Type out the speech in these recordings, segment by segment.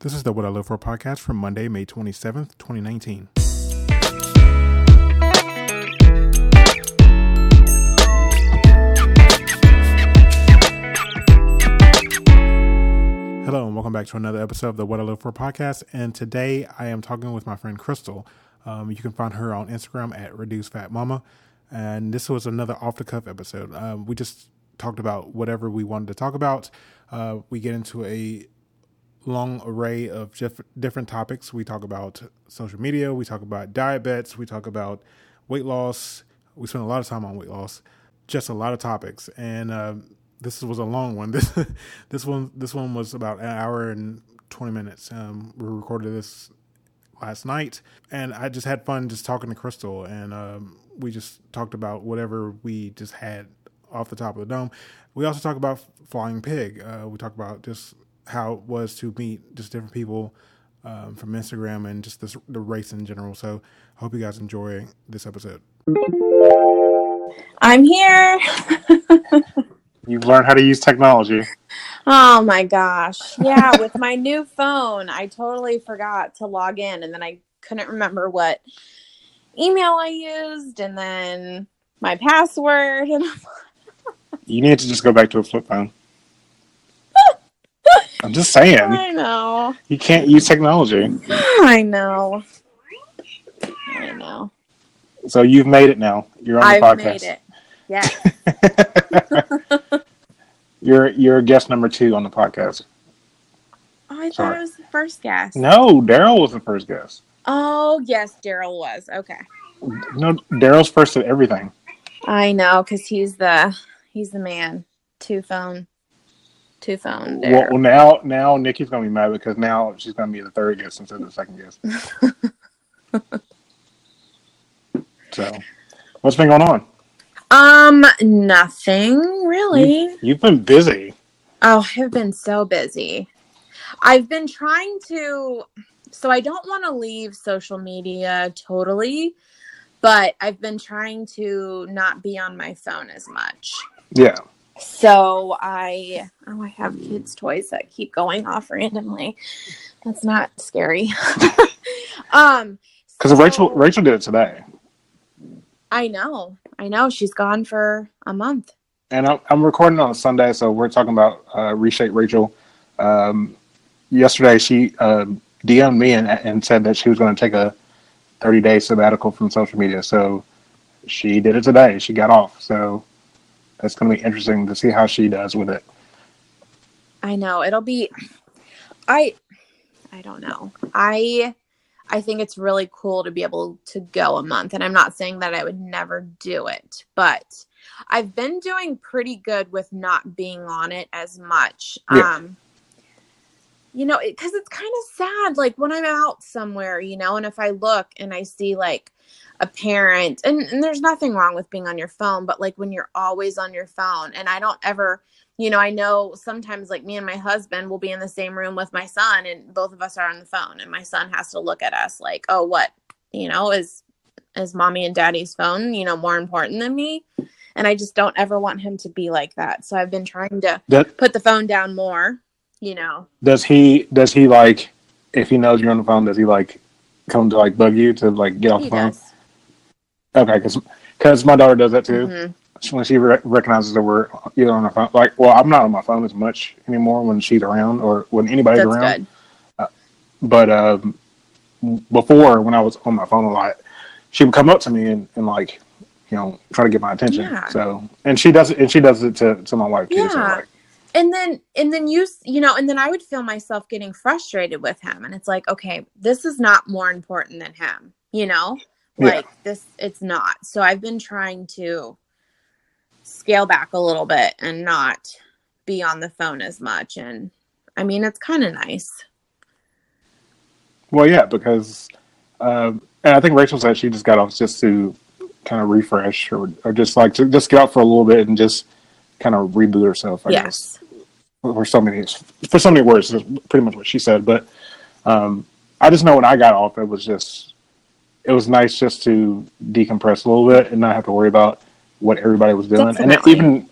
This is the What I Live For podcast from Monday, May 27th, 2019. Hello, and welcome back to another episode of the What I Live For podcast. And today I am talking with my friend Crystal. Um, you can find her on Instagram at Reduce Fat Mama. And this was another off the cuff episode. Um, we just talked about whatever we wanted to talk about. Uh, we get into a long array of diff- different topics. We talk about social media, we talk about diet bets, we talk about weight loss. We spend a lot of time on weight loss, just a lot of topics. And uh, this was a long one. This this one this one was about an hour and twenty minutes. Um, we recorded this last night, and I just had fun just talking to Crystal, and um, we just talked about whatever we just had off the top of the dome. We also talk about Flying Pig. Uh, we talk about just how it was to meet just different people um, from Instagram and just this, the race in general. So I hope you guys enjoy this episode. I'm here. You've learned how to use technology. Oh my gosh. Yeah, with my new phone, I totally forgot to log in and then I couldn't remember what email I used and then my password and You need to just go back to a flip phone. I'm just saying. I know. You can't use technology. I know. I know. So you've made it now. You're on the I've podcast. made it. Yeah. You're you're guest number two on the podcast. Oh, I thought Sorry. it was the first guest. No, Daryl was the first guest. Oh, yes, Daryl was. Okay. No, Daryl's first at everything. I know cuz he's the he's the man. Two phone. Two phone Well, well, now now Nikki's gonna be mad because now she's gonna be the third guest instead of the second guest. so, what's been going on? Um, nothing really. You've been busy. Oh, I've been so busy. I've been trying to, so I don't want to leave social media totally, but I've been trying to not be on my phone as much. Yeah. So I, oh, I have kids' toys that keep going off randomly. That's not scary. um, Because so- Rachel Rachel did it today, I know, I know. She's gone for a month. and I'm, I'm recording on a Sunday, so we're talking about uh, reshape Rachel. Um, yesterday, she um DM'd me and, and said that she was going to take a 30 day sabbatical from social media. So she did it today. She got off. So it's going to be interesting to see how she does with it. I know it'll be I I don't know. I I think it's really cool to be able to go a month and I'm not saying that I would never do it, but I've been doing pretty good with not being on it as much. Yeah. Um you know, because it's kind of sad like when I'm out somewhere, you know, and if I look and I see like a parent and, and there's nothing wrong with being on your phone, but like when you're always on your phone and I don't ever you know, I know sometimes like me and my husband will be in the same room with my son and both of us are on the phone and my son has to look at us like, "Oh, what? You know, is is mommy and daddy's phone, you know, more important than me?" And I just don't ever want him to be like that. So I've been trying to That put the phone down more, you know. does he does he like if he knows you're on the phone? Does he like come to like bug you to like get off He the phone? does. Okay, because because my daughter does that too. Mhm. when she re- recognizes that we're either on our phone, like, well, I'm not on my phone as much anymore when she's around or when anybody's That's around. good. But um, before, when I was on my phone a lot, she would come up to me and, and like, you know, try to get my attention. Yeah. So, and she does it, and she does it to, to my wife too. So, Yeah. like, and then and then you you know and then i would feel myself getting frustrated with him and it's like okay this is not more important than him you know Yeah. like this it's not so i've been trying to scale back a little bit and not be on the phone as much and i mean it's kind of nice well, yeah, because, um, and I think Rachel said she just got off just to kind of refresh or, or just like to just get out for a little bit and just kind of reboot herself. I guess. yes for so many for so many words is pretty much what she said but um i just know when i got off it was just it was nice just to decompress a little bit and not have to worry about what everybody was doing and it even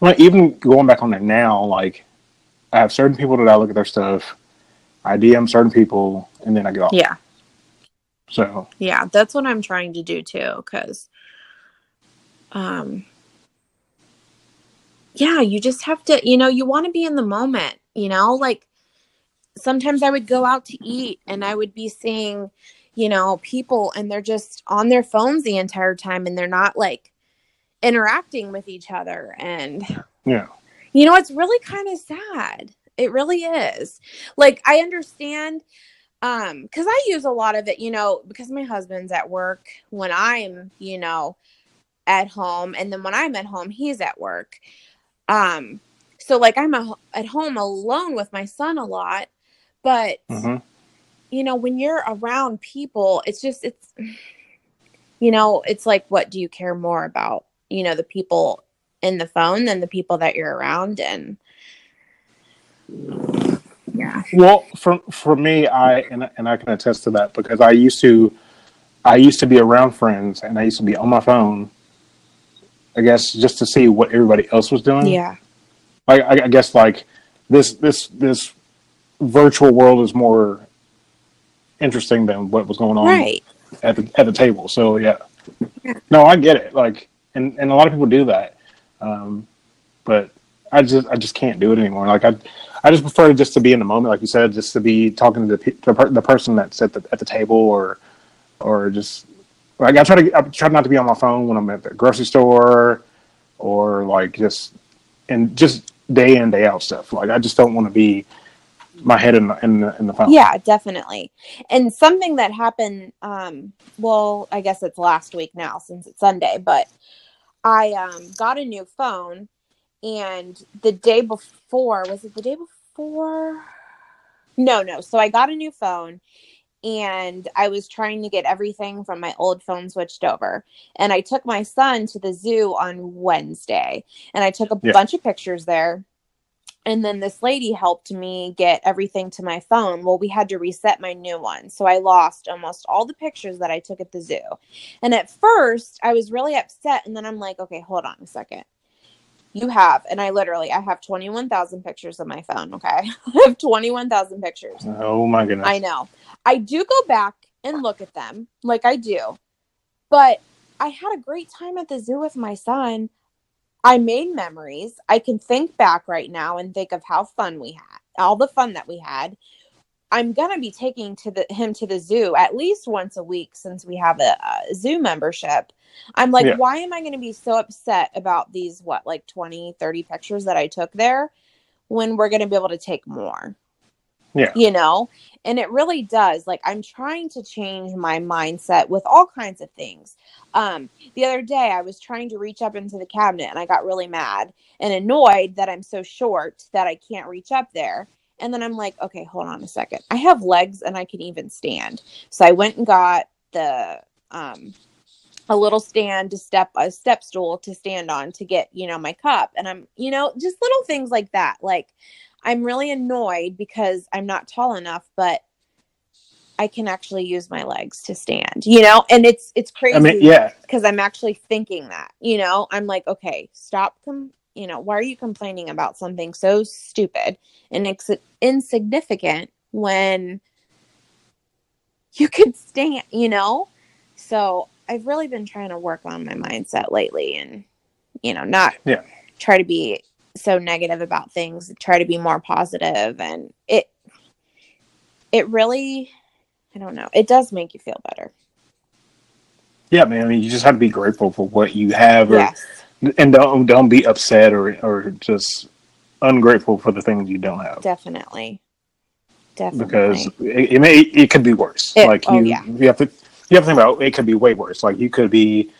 well, even going back on it now like I have certain people that I look at their stuff. I DM certain people, and then I go. off. Yeah. So Yeah, that's what I'm trying to do too cuz um yeah, you just have to, you know, you want to be in the moment, you know, like sometimes I would go out to eat and I would be seeing, you know, people and they're just on their phones the entire time and they're not like interacting with each other and yeah, you know, it's really kind of sad. It really is. Like I understand um cuz I use a lot of it, you know, because my husband's at work when I'm, you know, at home and then when I'm at home, he's at work. Um so like I'm a, at home alone with my son a lot, but hmm you know, when you're around people, it's just it's you know, it's like what do you care more about? You know, the people in the phone than the people that you're around and yeah. Well, for for me, I and and I can attest to that because I used to, I used to be around friends and I used to be on my phone. I guess just to see what everybody else was doing. Yeah. I, I I guess like this this this virtual world is more interesting than what was going on Right. at the at the table. So yeah, Yeah. no, I get it. Like, and and a lot of people do that, um, but I just I just can't do it anymore. Like I I just prefer just to be in the moment, like you said, just to be talking to the per- the person that's at the at the table, or or just like I try to I try not to be on my phone when I'm at the grocery store, or like just and just day in day out stuff. Like I just don't want to be my head in the, in the, in the phone. Yeah, definitely. And something that happened, um, well, I guess it's last week now since it's Sunday, but I um, got a new phone, and the day before, was it the day before? No, no. So I got a new phone, and I was trying to get everything from my old phone switched over. And I took my son to the zoo on Wednesday, and I took a Yeah. bunch of pictures there and then this lady helped me get everything to my phone. Well, we had to reset my new one. So I lost almost all the pictures that I took at the zoo. And at first, I was really upset and then I'm like, "Okay, hold on a second. You have and I literally I have 21,000 pictures on my phone, okay? I have 21,000 pictures. Oh my goodness. I know. I do go back and look at them, like I do. But I had a great time at the zoo with my son. I made memories. I can think back right now and think of how fun we had, all the fun that we had. I'm gonna be taking to the him to the zoo at least once a week since we have a, a zoo membership. I'm like, Yeah. why am I gonna be so upset about these what like 20, 30 pictures that I took there when we're gonna be able to take more? Yeah. You know? And it really does. Like I'm trying to change my mindset with all kinds of things. Um, the other day I was trying to reach up into the cabinet and I got really mad and annoyed that I'm so short that I can't reach up there. And then I'm like, okay, hold on a second. I have legs and I can even stand. So I went and got the um a little stand to step a step stool to stand on to get, you know, my cup. And I'm, you know, just little things like that. Like I'm really annoyed because I'm not tall enough, but I can actually use my legs to stand, you know? And it's it's crazy I mean, yeah, because I'm actually thinking that, you know, I'm like, okay, stop, com- you know, why are you complaining about something so stupid and ex- insignificant when you could stand, you know? So I've really been trying to work on my mindset lately and, you know, not Yeah. try to be so negative about things, try to be more positive and it, it really, I don't know, it does make you feel better. yeah, man. I mean, you just have to be grateful for what you have, or, Yes. and don't don't be upset or or just ungrateful for the things you don't have. Definitely. Definitely. because it, it may it could be worse. It- like oh, you, yeah. you have to you have to think about it could be way worse. Like you could be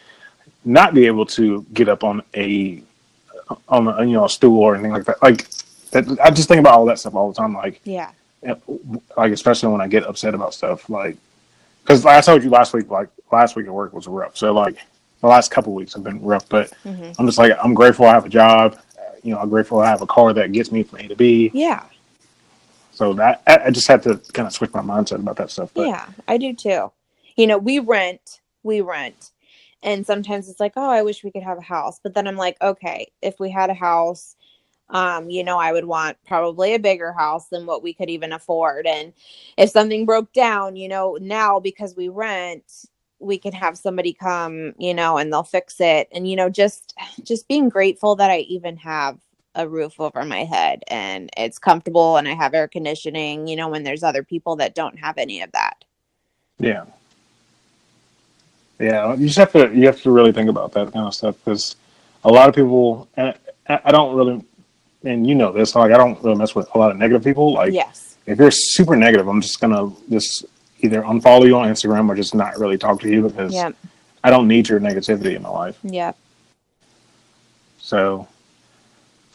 not be able to get up on a on a, you know a stool or anything like that. Like that, I just think about all that stuff all the time. Like yeah. like especially when I get upset about stuff. Like because I told you last week, like last week at work was rough. So like the last couple weeks have been rough. But hmm I'm just like I'm grateful I have a job. You know, I'm grateful I have a car that gets me from A to B. Yeah. So that I, I just had to kind of switch my mindset about that stuff. But Yeah. I do too. You know, we rent, we rent. And sometimes it's like, oh, I wish we could have a house. But then I'm like, okay, if we had a house, Um, you know, I would want probably a bigger house than what we could even afford. And if something broke down, you know, now because we rent, we can have somebody come, you know, and they'll fix it. And, you know, just just being grateful that I even have a roof over my head and it's comfortable and I have air conditioning, you know, when there's other people that don't have any of that. Yeah. Yeah, you just have to you have to really think about that kind of stuff because a lot of people and I, I don't really and you know this like I don't really mess with a lot of negative people like yes. if you're super negative I'm just gonna just either unfollow you on Instagram or just not really talk to you because Yep. I don't need your negativity in my life. Yeah. So,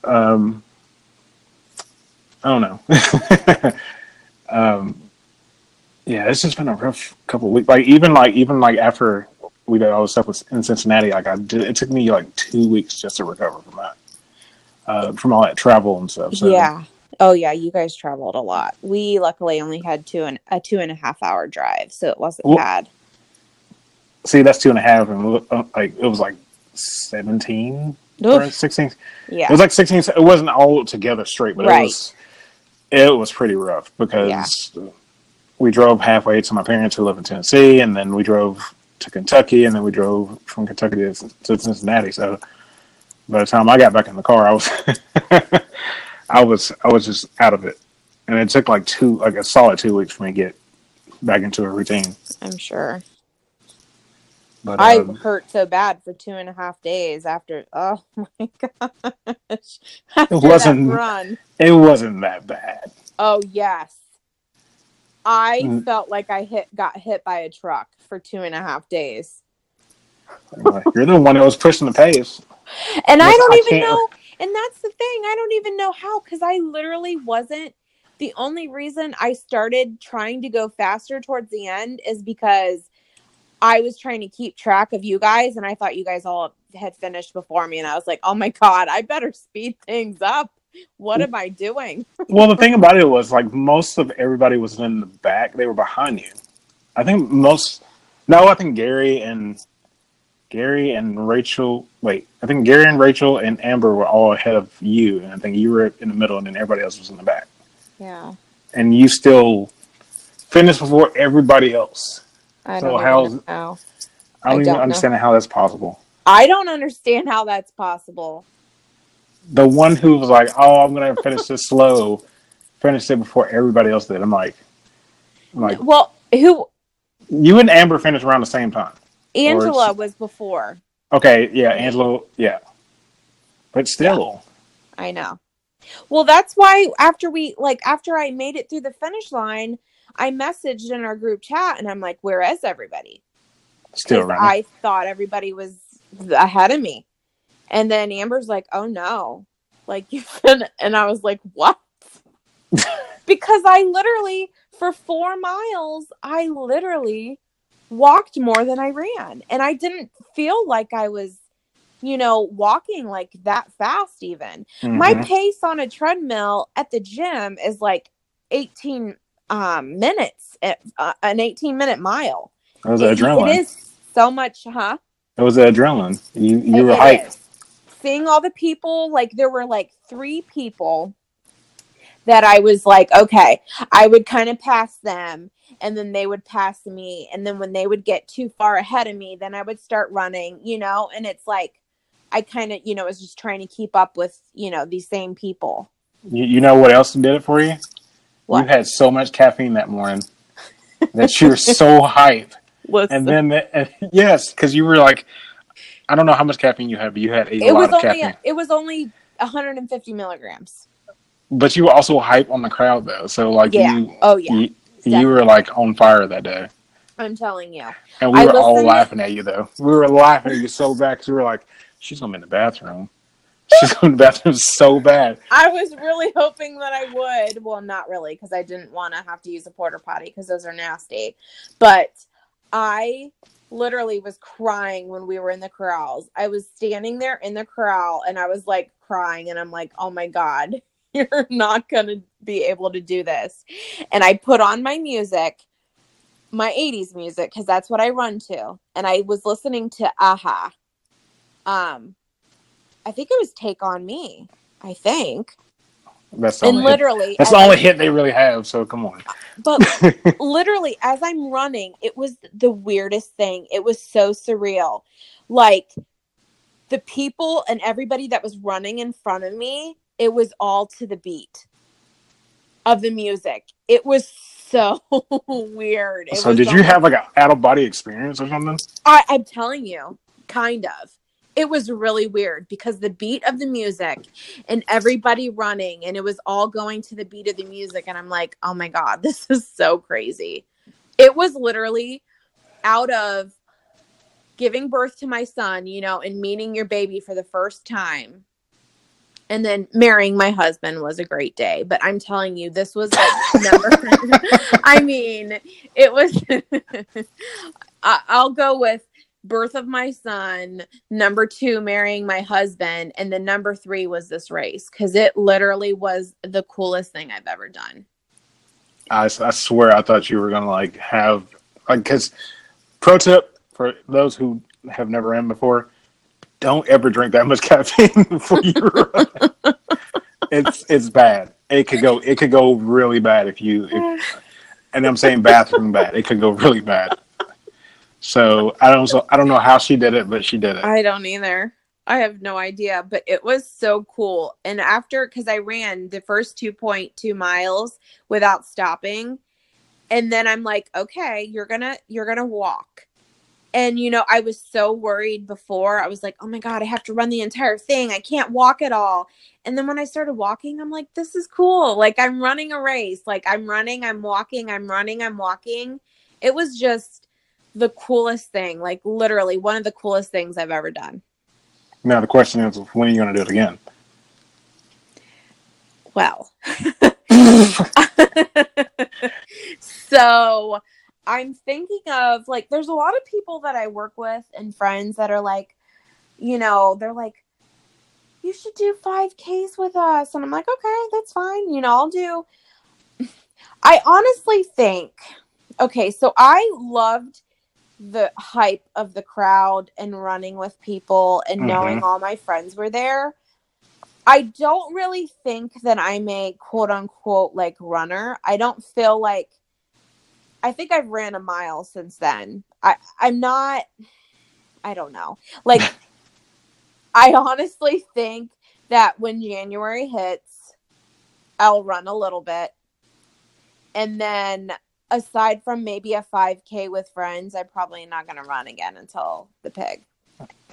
um, I don't know. um, yeah, it's just been a rough couple of weeks. Like even like even like after we did all the stuff with, in Cincinnati, like I did, it took me like two weeks just to recover from that, uh, from all that travel and stuff. So, Yeah. Oh yeah, you guys traveled a lot. We luckily only had two and a two and a half hour drive, so it wasn't Well- bad. See, that's two and a half, and uh, like it was like seventeen or sixteen. Yeah. It was like 16. It wasn't all together straight, but Right. it was it was pretty rough because we drove halfway to my parents who live in Tennessee, and then we drove to Kentucky, and then we drove from Kentucky to, to Cincinnati. So by the time I got back in the car, I was I was I was just out of it, and it took like two like a solid two weeks for me to get back into a routine. I'm sure. But I um, hurt so bad for two and a half days after. Oh my gosh! After wasn't- that run. it wasn't that bad. Oh yes, I Mm. felt like I hit got hit by a truck for two and a half days, You're the one that was pushing the pace. and I don't I even can't- know. And that's the thing. I don't even know how because I literally wasn't. The only reason I started trying to go faster towards the end is because I was trying to keep track of you guys, and I thought you guys all had finished before me, and I was like, "Oh my god, I better speed things up." What am I doing? Well, the thing about it was like most of everybody was in the back; they were behind you. I think most. No, I think Gary and Gary and Rachel. Wait, I think Gary and Rachel and Amber were all ahead of you, and I think you were in the middle, and then everybody else was in the back. Yeah, And you still finished before everybody else. I So don't how's- know. I don't I even don't know. understand how that's possible. I don't understand how that's possible. The one who was like, "Oh, I'm gonna finish this slow," finished it before everybody else did. I'm like, I'm like Well, who you and Amber finished around the same time. Angela was before. Okay, yeah, Angelo, yeah. But still, I know. Well, that's why after we like after I made it through the finish line, I messaged in our group chat and I'm like, "Where is everybody?" Still, running. I thought everybody was ahead of me, and then Amber's like, "Oh no!" Like you fin-, and I was like, "What?" because I literally for four miles, I literally walked more than I ran, and I didn't feel like I was, you know, walking like that fast even my Mhm. pace on a treadmill at the gym is like 18 um, minutes uh, uh, an 18 minute mile it was it, adrenaline. it is so much huh It was adrenaline. You you It- were hyped. is. Seeing all the people like there were like three people that i was like okay i would kind of pass them and then they would pass me and then when they would get too far ahead of me then i would start running you know and it's like i kind of you know was just trying to keep up with you know these same people You, you know what else did it for you? What? You had so much caffeine that morning that you were so hyped. Listen. And then, the, and, yes, because you were like, I don't know how much caffeine you had, but you had a it lot was of only caffeine. it was only 150 milligrams. But you were also hype on the crowd though, so like Yeah. you, Oh yeah, you, you were like on fire that day. I'm telling you. And we I were all listened- laughing at you though. We were laughing at you so bad because we were like, she's gonna be in the bathroom. She's going to the bathroom so bad. I was really hoping that I would. Well, not really, because I didn't want to have to use a porter potty because those are nasty. But I literally was crying when we were in the corrals. I was standing there in the corral and I was like crying, and I'm like, oh my God, you're not going to be able to do this. And I put on my music, my 80s music, because that's what I run to. And I was listening to a-ha. Um, I think it was Take On Me. I think. That's the And only literally, That's the only I'm- hit they really have. So come on. but That's the only hit they really have. So come on. but literally as i'm running it was the weirdest thing it was so surreal like the people and everybody that was running in front of me it was all to the beat of the music it was so weird It so did you have like an out of body experience or something? I, i'm telling you kind of it was really weird because the beat of the music and everybody running and it was all going to the beat of the music and i'm like oh my god this is so crazy. It was literally out of giving birth to my son you know and meeting your baby for the first time and then marrying my husband was a great day. But i'm telling you this was like number i mean it was I- i'll go with birth of my son number two marrying my husband and then number three was this race because it literally was the coolest thing i've ever done I, I swear I thought you were gonna like have like because pro tip for those who have never ran before, don't ever drink that much caffeine before you run. it's it's bad. It could go it could go really bad if you if, and I'm saying bathroom bad. It could go really bad. So I don't so I don't know how she did it, but she did it. I don't either. I have no idea, but it was so cool. And after, because I ran the first 2.2 miles without stopping, and then I'm like, okay, you're gonna you're gonna walk. And you know, I was so worried before. I was like, oh my god, I have to run the entire thing. I can't walk at all. And then when I started walking, I'm like, this is cool. Like I'm running a race. Like I'm running, I'm walking, I'm running, I'm walking. It was just the coolest thing. Like literally one of the coolest things I've ever done. Now the question is, when are you gonna do it again? Well, so I'm thinking of like, there's a lot of people that I work with and friends that are like, you know, they're like, you should do 5Ks with us. And I'm like, okay, that's fine. You know, I'll do. I honestly think, okay, so I loved the hype of the crowd and running with people and mm-hmm. knowing all my friends were there. I don't really think that I'm a quote unquote like runner. I don't feel like I think I've ran a mile since then. I I'm not I don't know. Like I honestly think that when January hits I'll run a little bit. And then aside from maybe a 5k with friends, I'm probably not going to run again until the pig.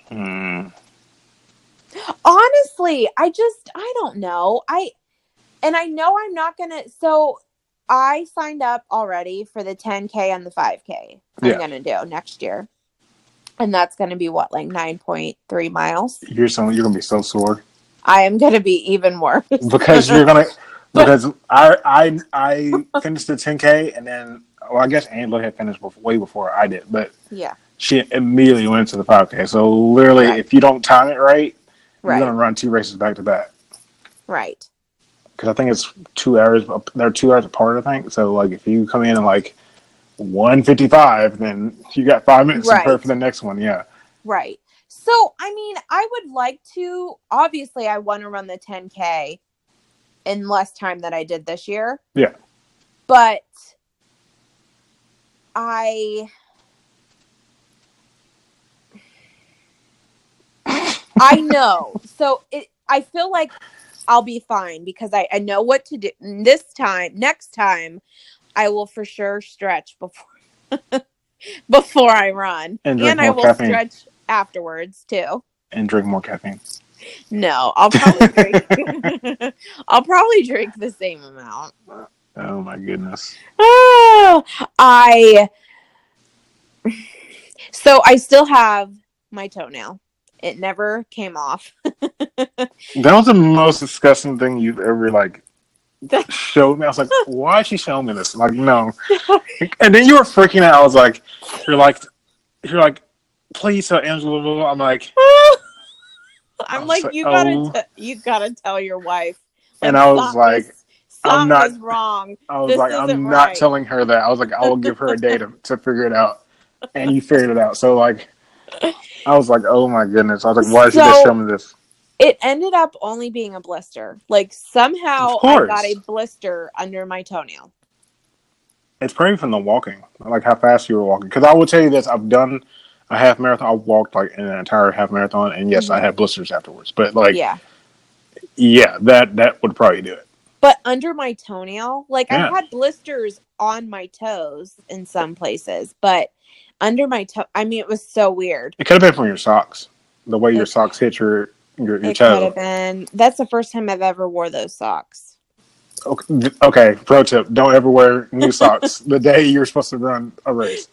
Hmm. honestly i just i don't know i and i know i'm not gonna so i signed up already for the 10k and the 5k i'm Yeah. gonna do next year and that's gonna be what like 9.3 miles You're so you're gonna be so sore. i am gonna be even worse because you're gonna because I I I finished the 10k and then well I guess Angela had finished before, way before I did, but yeah she immediately went to the 5k. So literally, Right. if you don't time it right, you're gonna run two races back to back. right Because I think it's two hours. They're two hours apart. I think so. Like if you come in at like 155, then you got five minutes to prepare for the next one. Yeah. right so i mean i would like to obviously i want to run the 10k in less time than i did this year Yeah. but I I know. So it I feel like I'll be fine because I, I know what to do this time. Next time I will for sure stretch before before I run. And drink I will caffeine. stretch afterwards too. And drink more caffeine. No, I'll probably drink I'll probably drink the same amount. Oh my goodness. Oh, I so I still have my toenail. It never came off. That was the most disgusting thing you've ever like showed me. I was like, why is she showing me this? Like, no. And then you were freaking out. I was like, you're like, you're like, please tell Angela. blah, blah." I'm like, I'm like, like, you gotta, oh. t- you gotta tell your wife. And I was like, I'm not- wrong. I was This like, I'm not right. telling her that. I was like, I will give her a day to, to figure it out. And you figured it out. So like, I was like, oh my goodness. I was like, why is she just So- showing me this? It ended up only being a blister. Like somehow I got a blister under my toenail. It's probably from the walking, like how fast you were walking. Because I will tell you this: I've done a half marathon. I walked like an entire half marathon, and yes, I Mhm. had blisters afterwards. But like, yeah. yeah. that that would probably do it. But under my toenail, like Yeah. I had blisters on my toes in some places, but under my toe, I mean, it was so weird. It could have been from your socks, the way your It- socks hit your your, your It could toe. have been. That's the first time I've ever wore those socks. Okay, okay, pro tip: don't ever wear new socks the day you're supposed to run a race.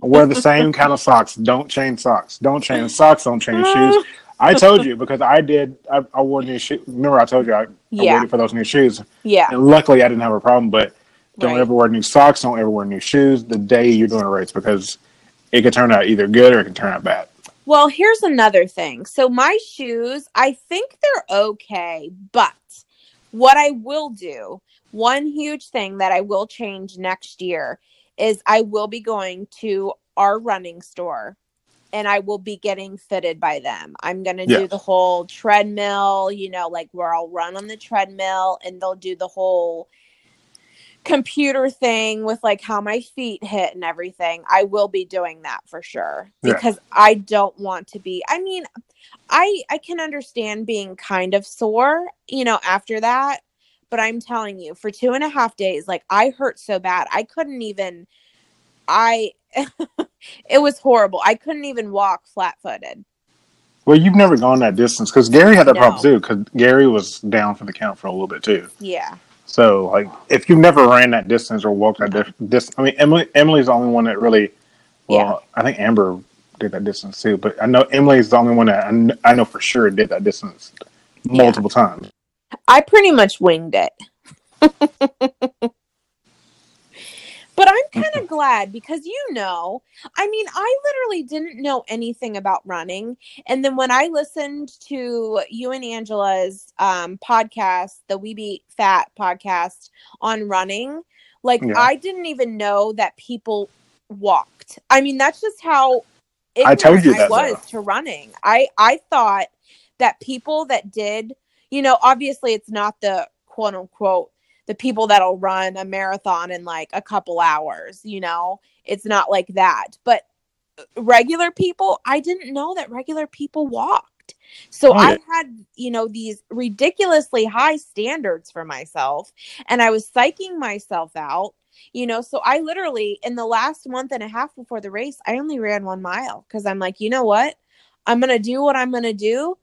Wear the same kind of socks. Don't change socks. Don't change socks. Don't change shoes. I told you because I did. I, I wore new shoes. Remember, I told you I, I waited for those new shoes, Yeah. and luckily I didn't have a problem. But don't Right. ever wear new socks. Don't ever wear new shoes the day you're doing a race because it could turn out either good or it can turn out bad. Well, here's another thing. So my shoes, I think they're okay, but what I will do, one huge thing that I will change next year is I will be going to our running store and I will be getting fitted by them. I'm going to Yeah. do the whole treadmill, you know, like where I'll run on the treadmill and they'll do the whole computer thing with like how my feet hit and everything. I will be doing that for sure Yeah. because I don't want to be. I mean, I I can understand being kind of sore, you know, after that, but I'm telling you, for two and a half days, like I hurt so bad, I couldn't even. I it was horrible. I couldn't even walk flat footed. Well, you've never gone that distance because Gary had that No. problem too. Because Gary was down for the count for a little bit too. Yeah. So, like, if you've never ran that distance or walked that dif- distance, I mean, Emily Emily's the only one that really. Well, I think Amber did that distance too, but I know Emily's the only one that I, kn- I know for sure did that distance multiple times. I pretty much winged it. but I'm kind of glad because you know, I mean, I literally didn't know anything about running. And then when I listened to you and Angela's um, podcast, the We Be Fat podcast on running, like Yeah. I didn't even know that people walked. I mean, that's just how I told you ignorant that, I was to running. I I thought that people that did, you know, obviously it's not the quote unquote the people that'll run a marathon in like a couple hours, you know. It's not like that. But uh, regular people, I didn't know that regular people walked. So Oh, yeah. I had, you know, these ridiculously high standards for myself and I was psyching myself out, you know. So I literally, in the last month and a half before the race, I only ran one mile because I'm like, you know what? I'm going to do what I'm going to do.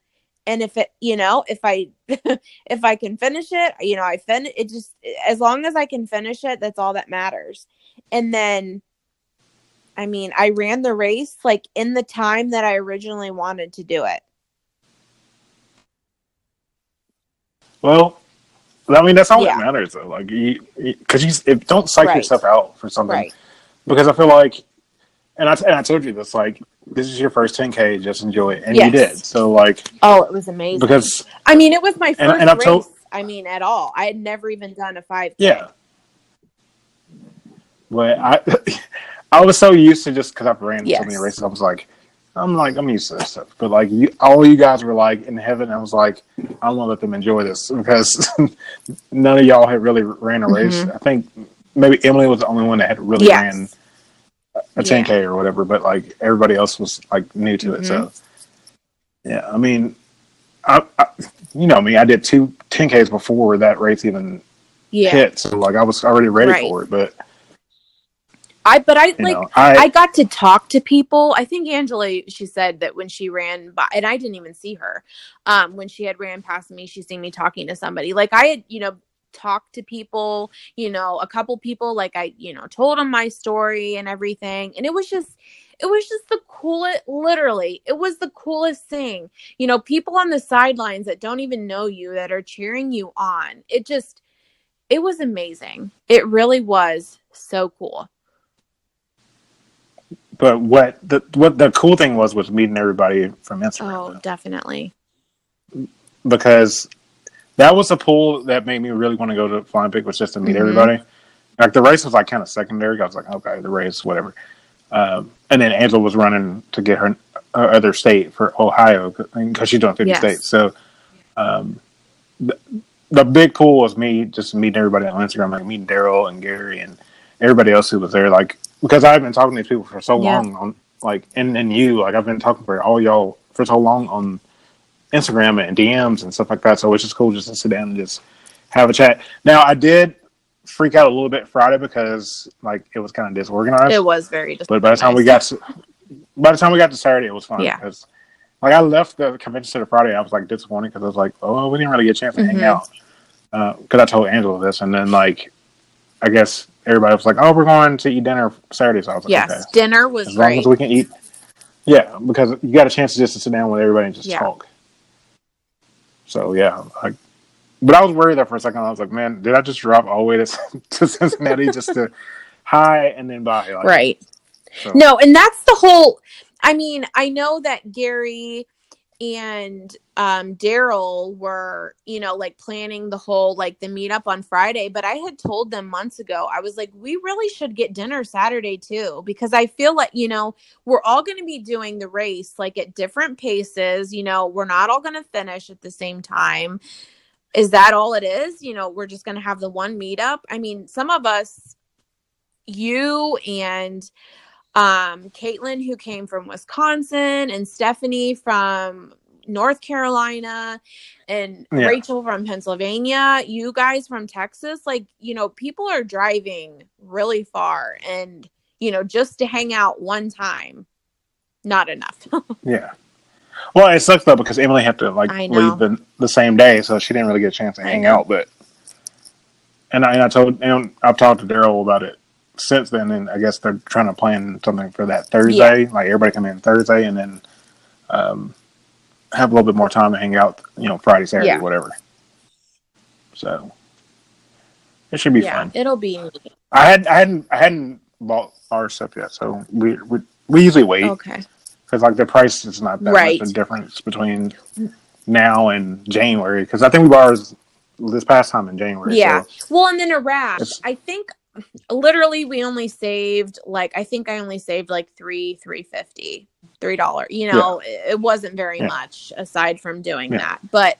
And if it, you know, if I, if I can finish it, you know, I fin it just, as long as I can finish it, that's all that matters. And then, I mean, I ran the race like in the time that I originally wanted to do it. Well, I mean, that's all Yeah. that matters though. Like, you because you, if, don't psych Right. yourself out for something Right. because I feel like, and I and I told you this, like, this is your first 10k, just enjoy it, and Yes. you did. So like, Oh, it was amazing. because I mean, it was my first And- and race. told- I mean, at all. I had never even done a 5K. Yeah. But I, I was so used to just because I've ran so many races. I was like, I'm like, I'm used to this stuff. But like, you, all you guys were like in heaven. I was like, I want to let them enjoy this because none of y'all had really ran a race. I think maybe Emily was the only one that had really Mm-hmm. Yes. ran a 10k or whatever. But like everybody else was like new to it. So Mm-hmm. yeah, I mean, I, I, you know me, I did two 10ks before that race even Yeah. hit. So like I was already ready Right. for it. But I, but I you like, know, I, I got to talk to people. I think Angela, she said that when she ran by, and I didn't even see her, um, when she had ran past me, she seen me talking to somebody. Like I had, you know, talked to people, you know, a couple people, like I, you know, told them my story and everything. And it was just, it was just the coolest, literally, it was the coolest thing. You know, people on the sidelines that don't even know you that are cheering you on. It just, it was amazing. It really was so cool. but what the what the cool thing was was meeting everybody from Instagram Oh, though. definitely. because that was a pool that made me really want to go to Flying Pig was just to meet Mhm. everybody. Like the race was like kind of secondary. I was like, okay, the race, whatever. Um, and then Angela was running to get her, her other state for Ohio because she's doing fifty Yes. states. So Um, the, the big pool was me just meeting everybody on Instagram, like meeting Daryl and Gary and everybody else who was there. Like because I've been talking to these people for so Yeah. long on like and and you like I've been talking for all y'all for so long on Instagram and DMs and stuff like that. So it's just cool just to sit down and just have a chat. Now I did freak out a little bit Friday because like it was kind of disorganized. It was very. disorganized. But by the time we got to, by the time we got to Saturday, it was fun. Yeah. Because, like, I left the convention center Friday, I was like disappointed because I was like, oh, we didn't really get a chance to hang Mhm. out. Because I told Angela this, and then like, I guess everybody was like, oh, we're going to eat dinner Saturday. So I was like, yes, okay, dinner was as long great. as we can eat. Yeah, because you got a chance to just to sit down with everybody and just Yeah. talk. So yeah, like, but I was worried there for a second. I was like, man, did I just drop all the way to, to Cincinnati just to hi and then bye? Like, right. so- No, and that's the whole. I mean, I know that Gary and um Daryl were, you know, like planning the whole like the meetup on Friday, but I had told them months ago. I was like, we really should get dinner Saturday too because I feel like, you know, we're all going to be doing the race like at different paces, you know, we're not all going to finish at the same time. Is that all it is? You know, we're just going to have the one meetup. I mean, some of us you and um Caitlin who came from Wisconsin and Stephanie from North Carolina and Yeah. Rachel from Pennsylvania, you guys from Texas, like, you know, people are driving really far and you know, just to hang out one time, not enough. Yeah. Well, it sucks though because Emily had to like leave the the same day, so she didn't really get a chance to I hang know. out. But and I, and I told and I've talked to Daryl about it since then, and I guess they're trying to plan something for that Thursday. Like everybody come in Thursday, and then um, have a little bit more time to hang out. You know, Friday, Saturday, Yeah. whatever. So it should be yeah, fun. it'll be neat. I had I hadn't I hadn't bought our stuff yet, so we we, we usually wait Okay. because like the price is not that Right. much a difference between now and January. Because I think we bought ours this past time in January. Yeah. so- Well, and then a rash. It's- I think literally we only saved like I think I only saved like three three fifty three dollar. You know, it, it wasn't very Yeah. much aside from doing Yeah. that. But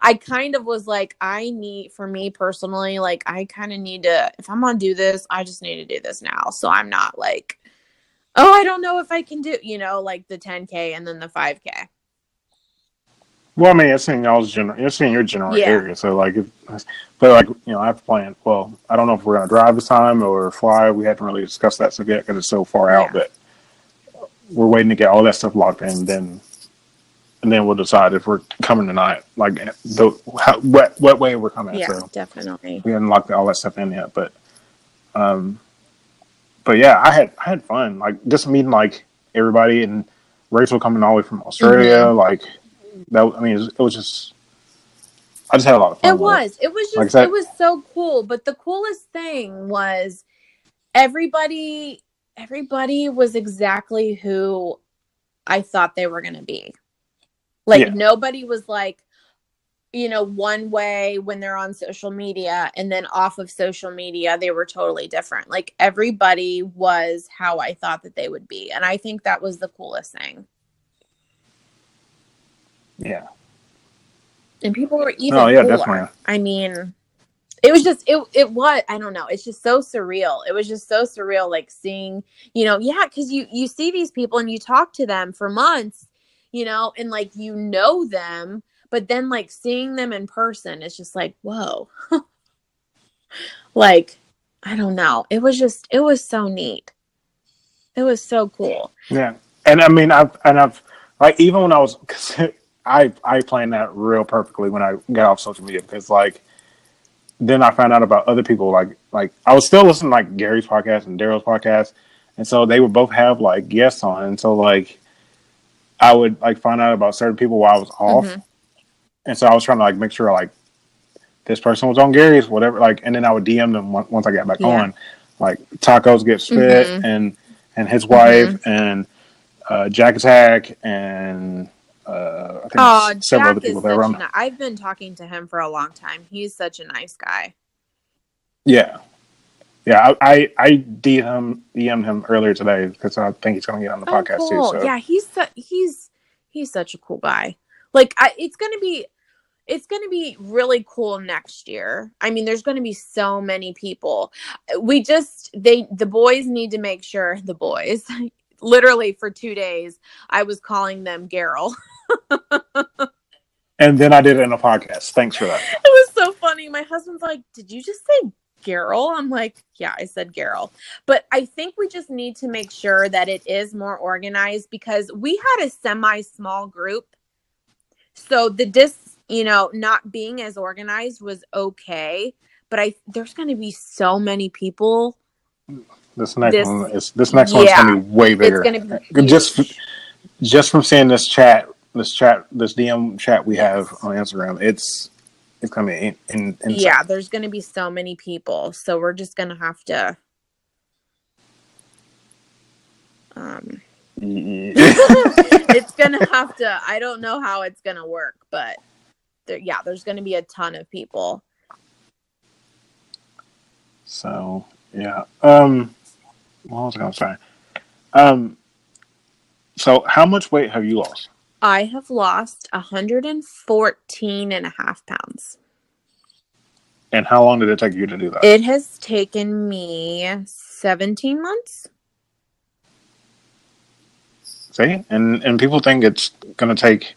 I kind of was like, I need for me personally, like I kind of need to if I'm gonna do this, I just need to do this now. So I'm not like, oh, I don't know if I can do, you know, like the 10k and then the 5k. Well, I mean, it's in y'all's general, it's in your general Yeah. area. So like, if, but like you know, I have planned. Well, I don't know if we're gonna drive this time or fly. We haven't really discussed that stuff yet because it's so far out. Yeah. But we're waiting to get all that stuff locked in. Then and then we'll decide if we're coming tonight. Like the how, what what way we're coming. Yeah, So. definitely. we hadn't locked all that stuff in yet, but um, but yeah, I had I had fun. Like just meeting like everybody and Rachel coming all the way from Australia. Mm-hmm. Like that. I mean, it was, it was just. I just had a lot of fun. It was. It was just. Like said- it was so cool. But the coolest thing was everybody. Everybody was exactly who I thought they were going to be. Like Yeah. nobody was like, you know, one way when they're on social media, and then off of social media they were totally different. Like everybody was how I thought that they would be, and I think that was the coolest thing. Yeah. and people were even Oh, yeah, definitely. I mean, it was just it it was I don't know. It's just so surreal. It was just so surreal, like seeing you know, yeah, because you you see these people and you talk to them for months, you know, and like you know them, but then like seeing them in person, it's just like whoa, like I don't know. It was just it was so neat. It was so cool. Yeah, and I mean, I've and I've like even when I was, cause I I planned that real perfectly when I got off social media because like then I found out about other people like like I was still listening to like Gary's podcast and Daryl's podcast, and so they would both have like guests on, and so like I would like find out about certain people while I was off, Mhm. and so I was trying to like make sure like this person was on Gary's whatever like, and then I would DM them once I got back Yeah. on, like tacos get spit Mhm. and and his wife and uh, Jack Attack and uh, I think Oh, several Jack other people such that were a, on. ni- I've been talking to him for a long time. He's such a nice guy. Yeah, yeah. I I, I DM him DM him earlier today because I think he's going to get on the podcast too. So Oh, Yeah, he's su- he's he's such a cool guy. Like I, it's gonna be it's going to be really cool next year. I mean, there's going to be so many people. We just they the boys need to make sure the boys literally for 2 days I was calling them Garrel. and then I did it in a podcast. Thanks for that. It was so funny. My husband's like, "Did you just say Garrel?" I'm like, "Yeah, I said Garrel." But I think we just need to make sure that it is more organized because we had a semi small group. So the dis you know, not being as organized was okay, but I there's going to be so many people. This next this, one is this next yeah, one's going to be way bigger. It's to be just just from seeing this chat, this chat, this DM chat we have on Instagram. It's it's to be in, in, yeah. There's going to be so many people, so we're just going to have to. Um, it's gonna have to. I don't know how it's gonna work, but there, yeah, there's going to be a ton of people. So yeah, um, what was I going to say? Um, so how much weight have you lost? I have lost 114 and a half pounds. And how long did it take you to do that? It has taken me 17 months. See, and and people think it's going to take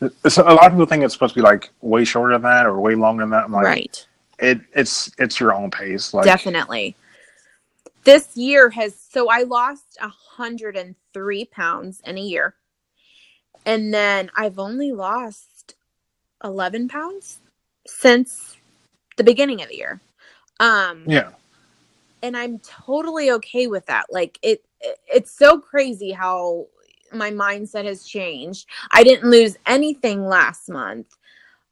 a lot of people think it's supposed to be like way shorter than that or way longer than that. I'm like, right. It it's it's your own pace. Like definitely. This year has so I lost 103 pounds in a year, and then I've only lost 11 pounds since the beginning of the year. Um, yeah. And I'm totally okay with that. Like it, it it's so crazy how my mindset has changed. I didn't lose anything last month.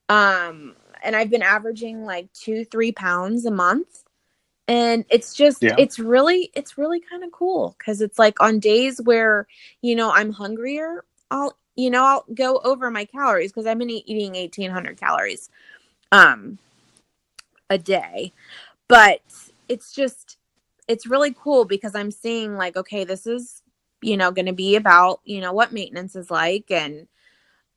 Um, and I've been averaging like two, three pounds a month. And it's just, yeah. it's really, it's really kind of cool because it's like on days where, you know, I'm hungrier, I'll, you know, I'll go over my calories because I've been eating 1800 calories um, a day. But it's just, it's really cool because I'm seeing like, okay, this is you know going to be about you know what maintenance is like and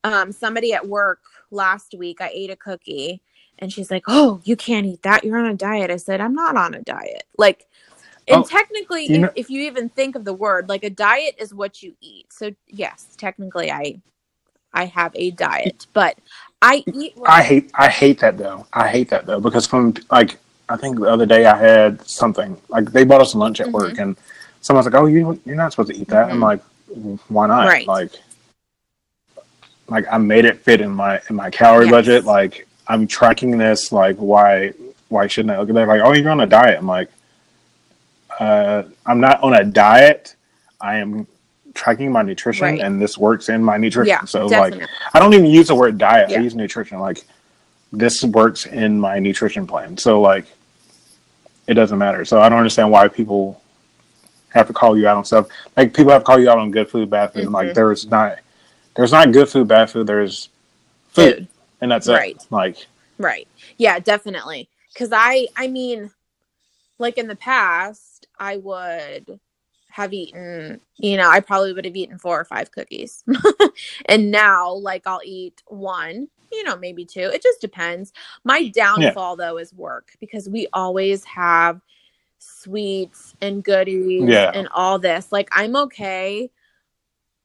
um somebody at work last week i ate a cookie and she's like oh you can't eat that you're on a diet i said i'm not on a diet like and oh, technically if, if you even think of the word like a diet is what you eat so yes technically i i have a diet but i eat i hate i hate that though i hate that though because from like i think the other day i had something like they bought us lunch at mm-hmm. work and someone's like, "Oh, you you're not supposed to eat that." Mm-hmm. I'm like, "Why not?" Right. Like, like I made it fit in my in my calorie yes. budget. Like I'm tracking this. Like why why shouldn't I look at that? Like, oh, you're on a diet. I'm like, uh, I'm not on a diet. I am tracking my nutrition, right. and this works in my nutrition. Yeah, so definitely. like, I don't even use the word diet. Yeah. I use nutrition. Like, this works in my nutrition plan. So like, it doesn't matter. So I don't understand why people have to call you out on stuff. Like people have to call you out on good food, bad food. Mm-hmm. Like there's not there's not good food, bad food. There's food, food. And that's right. it. Like right, yeah, definitely. Because I I mean, like in the past, I would have eaten, you know, I probably would have eaten four or five cookies. and now, like, I'll eat one, you know, maybe two. It just depends. My downfall, yeah. though, is work because we always have sweets and goodies yeah. and all this. Like I'm okay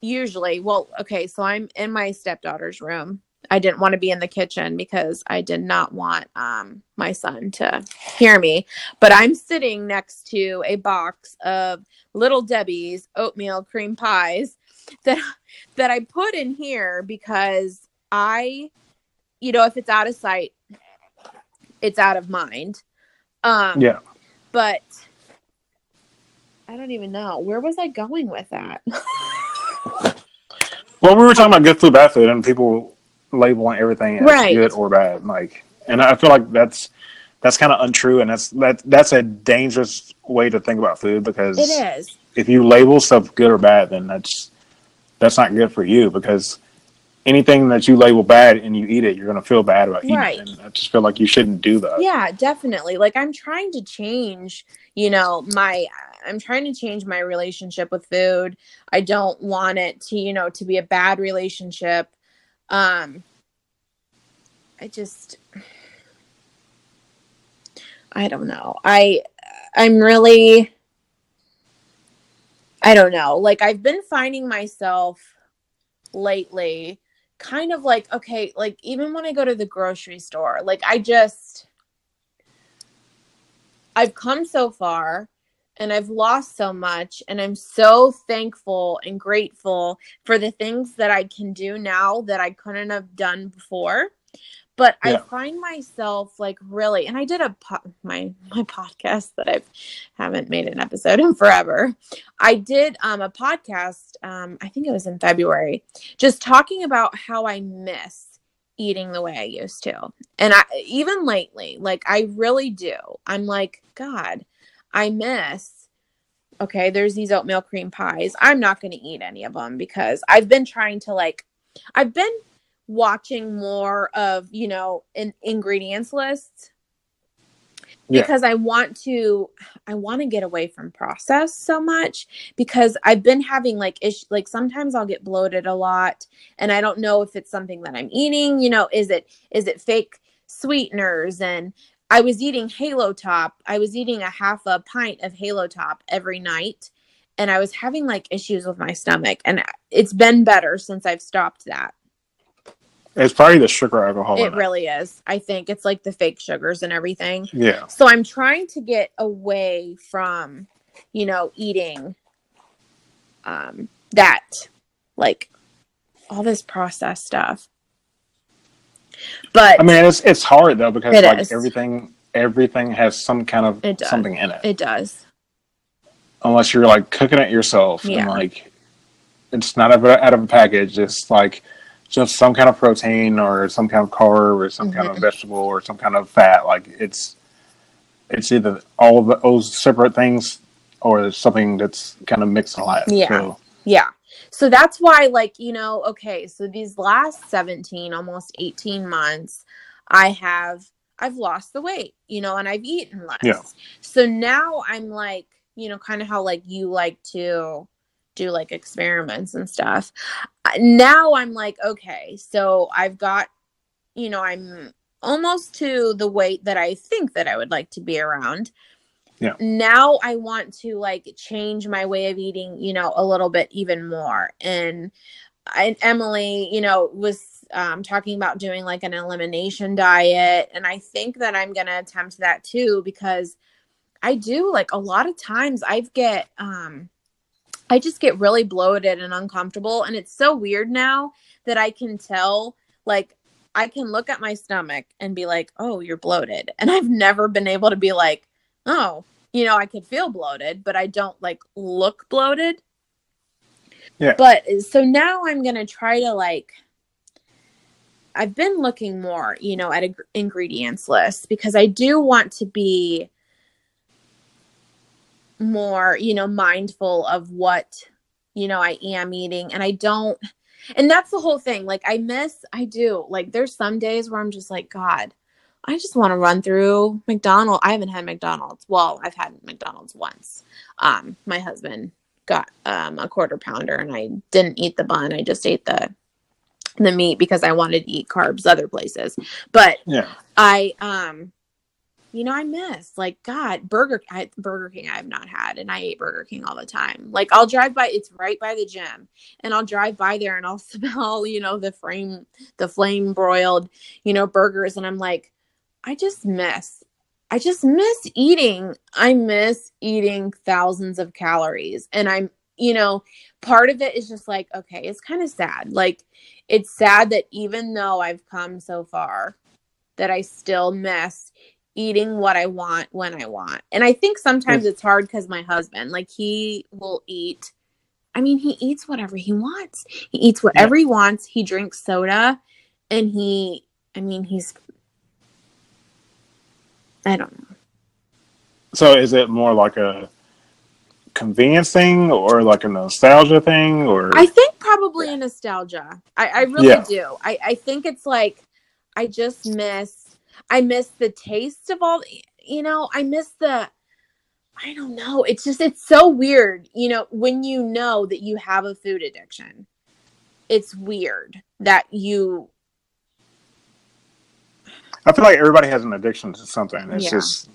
usually. Well, okay, so I'm in my stepdaughter's room. I didn't want to be in the kitchen because I did not want um, my son to hear me. But I'm sitting next to a box of Little Debbie's oatmeal cream pies that that I put in here because I, you know, if it's out of sight, it's out of mind. Um, yeah. But I don't even know. Where was I going with that? well, we were talking about good food, bad food, and people labeling everything as right. good or bad. Like, and I feel like that's that's kind of untrue, and that's that that's a dangerous way to think about food because it is. If you label stuff good or bad, then that's that's not good for you because anything that you label bad and you eat it, you're going to feel bad about eating right. it. And I just feel like you shouldn't do that. Yeah, definitely. Like I'm trying to change, you know, my I'm trying to change my relationship with food. I don't want it to, you know, to be a bad relationship. Um I just I don't know. I I'm really I don't know. Like I've been finding myself lately kind of like okay, like even when I go to the grocery store, like I just I've come so far and I've lost so much and I'm so thankful and grateful for the things that I can do now that I couldn't have done before but yeah. I find myself like really, and I did a po- my my podcast that I haven't made an episode in forever. I did um a podcast, um I think it was in February, just talking about how I miss eating the way I used to, and I even lately, like I really do. I'm like, God, I miss okay, there's these oatmeal cream pies. I'm not going to eat any of them because I've been trying to like I've been watching more of you know an ingredients lists yeah. because I want to I want to get away from process so much because I've been having like ish like sometimes I'll get bloated a lot and I don't know if it's something that I'm eating, you know, is it is it fake sweeteners and I was eating Halo Top. I was eating a half a pint of Halo Top every night and I was having like issues with my stomach and it's been better since I've stopped that. It's probably the sugar alcohol. It really is. I think it's like the fake sugars and everything. Yeah. So I'm trying to get away from, you know, eating um that like all this processed stuff. But I mean it's it's hard though because like is. everything everything has some kind of something in it. It does. Unless you're like cooking it yourself yeah. and like it's not out of a package. It's like just some kind of protein or some kind of carb or some mm-hmm. kind of mm-hmm. vegetable or some kind of fat. Like it's it's either all of those separate things or something that's kind of mixed in life. Yeah. So. Yeah. So that's why, like, you know, okay, so these last 17, almost 18 months, I have I've lost the weight, you know, and I've eaten less. Yeah. So now I'm like, you know, kind of how like you like to do like experiments and stuff. Uh, now I'm like, okay, so I've got, you know, I'm almost to the weight that I think that I would like to be around. Yeah. Now I want to like change my way of eating, you know, a little bit even more. And and Emily, you know, was um, talking about doing like an elimination diet. And I think that I'm to attempt that too because I do like a lot of times I get, um, I just get really bloated and uncomfortable. And it's so weird now that I can tell, like, I can look at my stomach and be like, oh, you're bloated. And I've never been able to be like, oh, you know, I could feel bloated, but I don't like look bloated. Yeah. But so now I'm going to try to like, I've been looking more, you know, at a ingredients list because I do want to be more, you know, mindful of what, you know, I am eating. And I don't, and that's the whole thing. Like, I miss, I do. Like, there's some days where I'm just like, God, I just want to run through McDonald's. I haven't had McDonald's. Well, I've had McDonald's once. Um, my husband got um, a quarter pounder and I didn't eat the bun. I just ate the the meat because I wanted to eat carbs other places. But yeah. I um you know, I miss like God, Burger I, Burger King. I have not had, and I ate Burger King all the time. Like I'll drive by; it's right by the gym, and I'll drive by there and I'll smell, you know, the frame, the flame broiled, you know, burgers, and I'm like, I just miss. I just miss eating. I miss eating thousands of calories, and I'm, you know, part of it is just like, okay, it's kind of sad. Like, it's sad that even though I've come so far, that I still miss eating what I want when I want. And I think sometimes mm. it's hard because my husband, like, he will eat. I mean, he eats whatever he wants. He eats whatever yeah. he wants. He drinks soda, and he, I mean, he's. I don't know. So is it more like a convenience thing or like a nostalgia thing or I think probably a nostalgia. I, I really yeah. do. I, I think it's like I just miss I miss the taste of all, you know, I miss the, I don't know. It's just, it's so weird, you know, when you know that you have a food addiction. It's weird that you I feel like everybody has an addiction to something. It's Yeah. just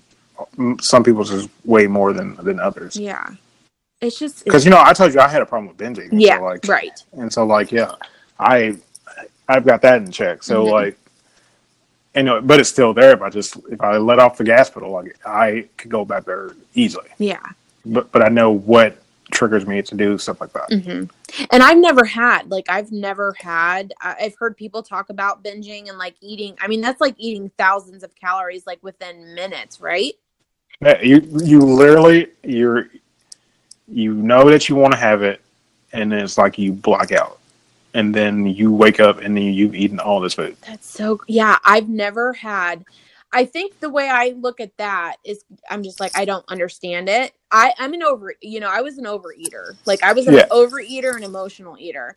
some people's is way more than than others. Yeah. It's just Because you know, I told you I had a problem with binging. yeah, So like, right. and so like, yeah, I I've got that in check. So Mhm. like, you know, but it's still there. If I just if I let off the gas pedal, like I could go back there easily. Yeah. But but I know what triggers me to do stuff like that. hmm And I've never had like I've never had. I've heard people talk about binging and like eating. I mean, that's like eating thousands of calories like within minutes, right? Yeah, you you literally you're you know that you want to have it, and then it's like you black out, and then you wake up and then you've eaten all this food. That's so yeah, I've never had I think the way I look at that is I'm just like I don't understand it. I I'm an over you know, I was an overeater. Like I was an Yeah. overeater and emotional eater.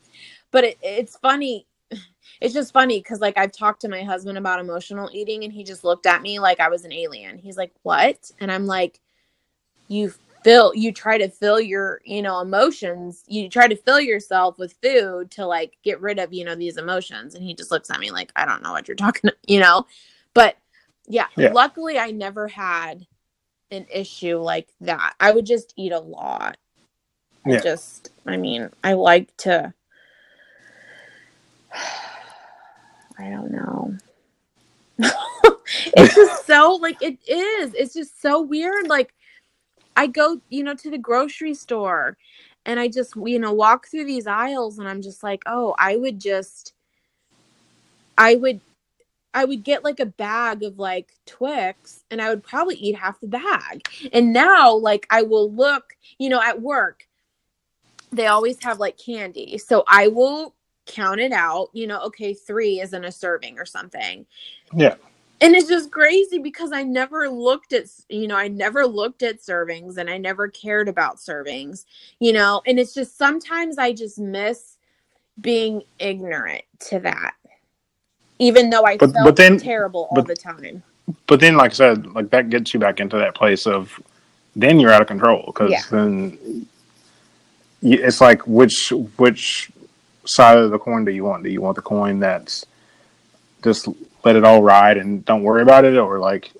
But it, it's funny it's just funny cuz like I've talked to my husband about emotional eating and he just looked at me like I was an alien. He's like, "What?" And I'm like, "You fill you try to fill your you know emotions you try to fill yourself with food to like get rid of you know these emotions and he just looks at me like i don't know what you're talking you know but yeah, Yeah. luckily i never had an issue like that. I would just eat a lot. I Yeah. just i mean i like to i don't know. It's just so like it is. It's just so weird. Like i go you know to the grocery store and i just you know walk through these aisles and i'm just like oh i would just i would i would get like a bag of like twix and i would probably eat half the bag. And now like i will look you know at work they always have like candy. So i will count it out you know okay three is in a serving or something. Yeah. and it's just crazy because i never looked at you know i never looked at servings and i never cared about servings you know? And it's just sometimes i just miss being ignorant to that even though i But- felt but then- terrible all but- the time But then, like I said, like that gets you back into that place of then you're out of control because Yeah. then it's like which which side of the coin do you want? Do you want the coin that's just let it all ride and don't worry about it, or like